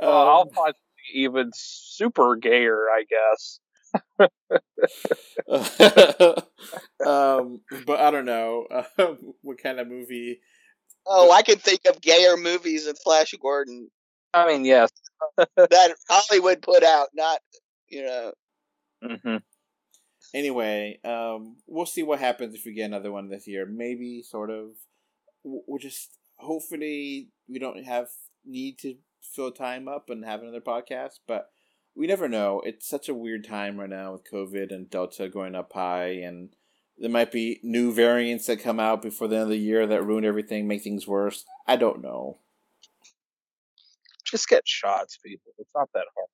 Well, I'll Um, find even super gayer, I guess. [laughs] um, but I don't know um, what kind of movie. Oh, I can think of gayer movies than Flash Gordon I mean, yes. [laughs] that Hollywood put out, not you know. hmm Anyway, um, we'll see what happens if we get another one this year. Maybe, sort of. We'll just hopefully we don't have need to fill time up and have another podcast, but we never know. It's such a weird time right now with COVID and Delta going up high, and there might be new variants that come out before the end of the year that ruin everything, make things worse. I don't know. Just get shots, people. It's not that hard.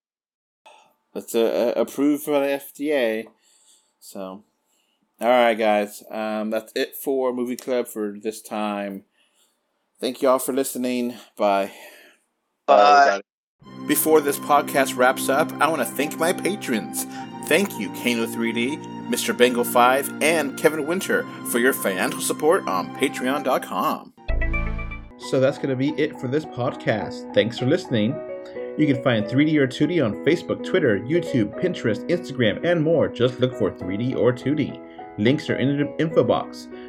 That's uh, approved by the FDA. So, all right, guys. Um, that's it for Movie Club for this time. Thank you all for listening. Bye. Bye. everybody. Before this podcast wraps up, I want to thank my patrons. Thank you, Kano3D, Mr. Bengal 5, and Kevin Winter for your financial support on patreon.com. So that's going to be it for this podcast. Thanks for listening. You can find 3D or 2D on Facebook, Twitter, YouTube, Pinterest, Instagram, and more. Just look for 3D or 2D. Links are in the info box.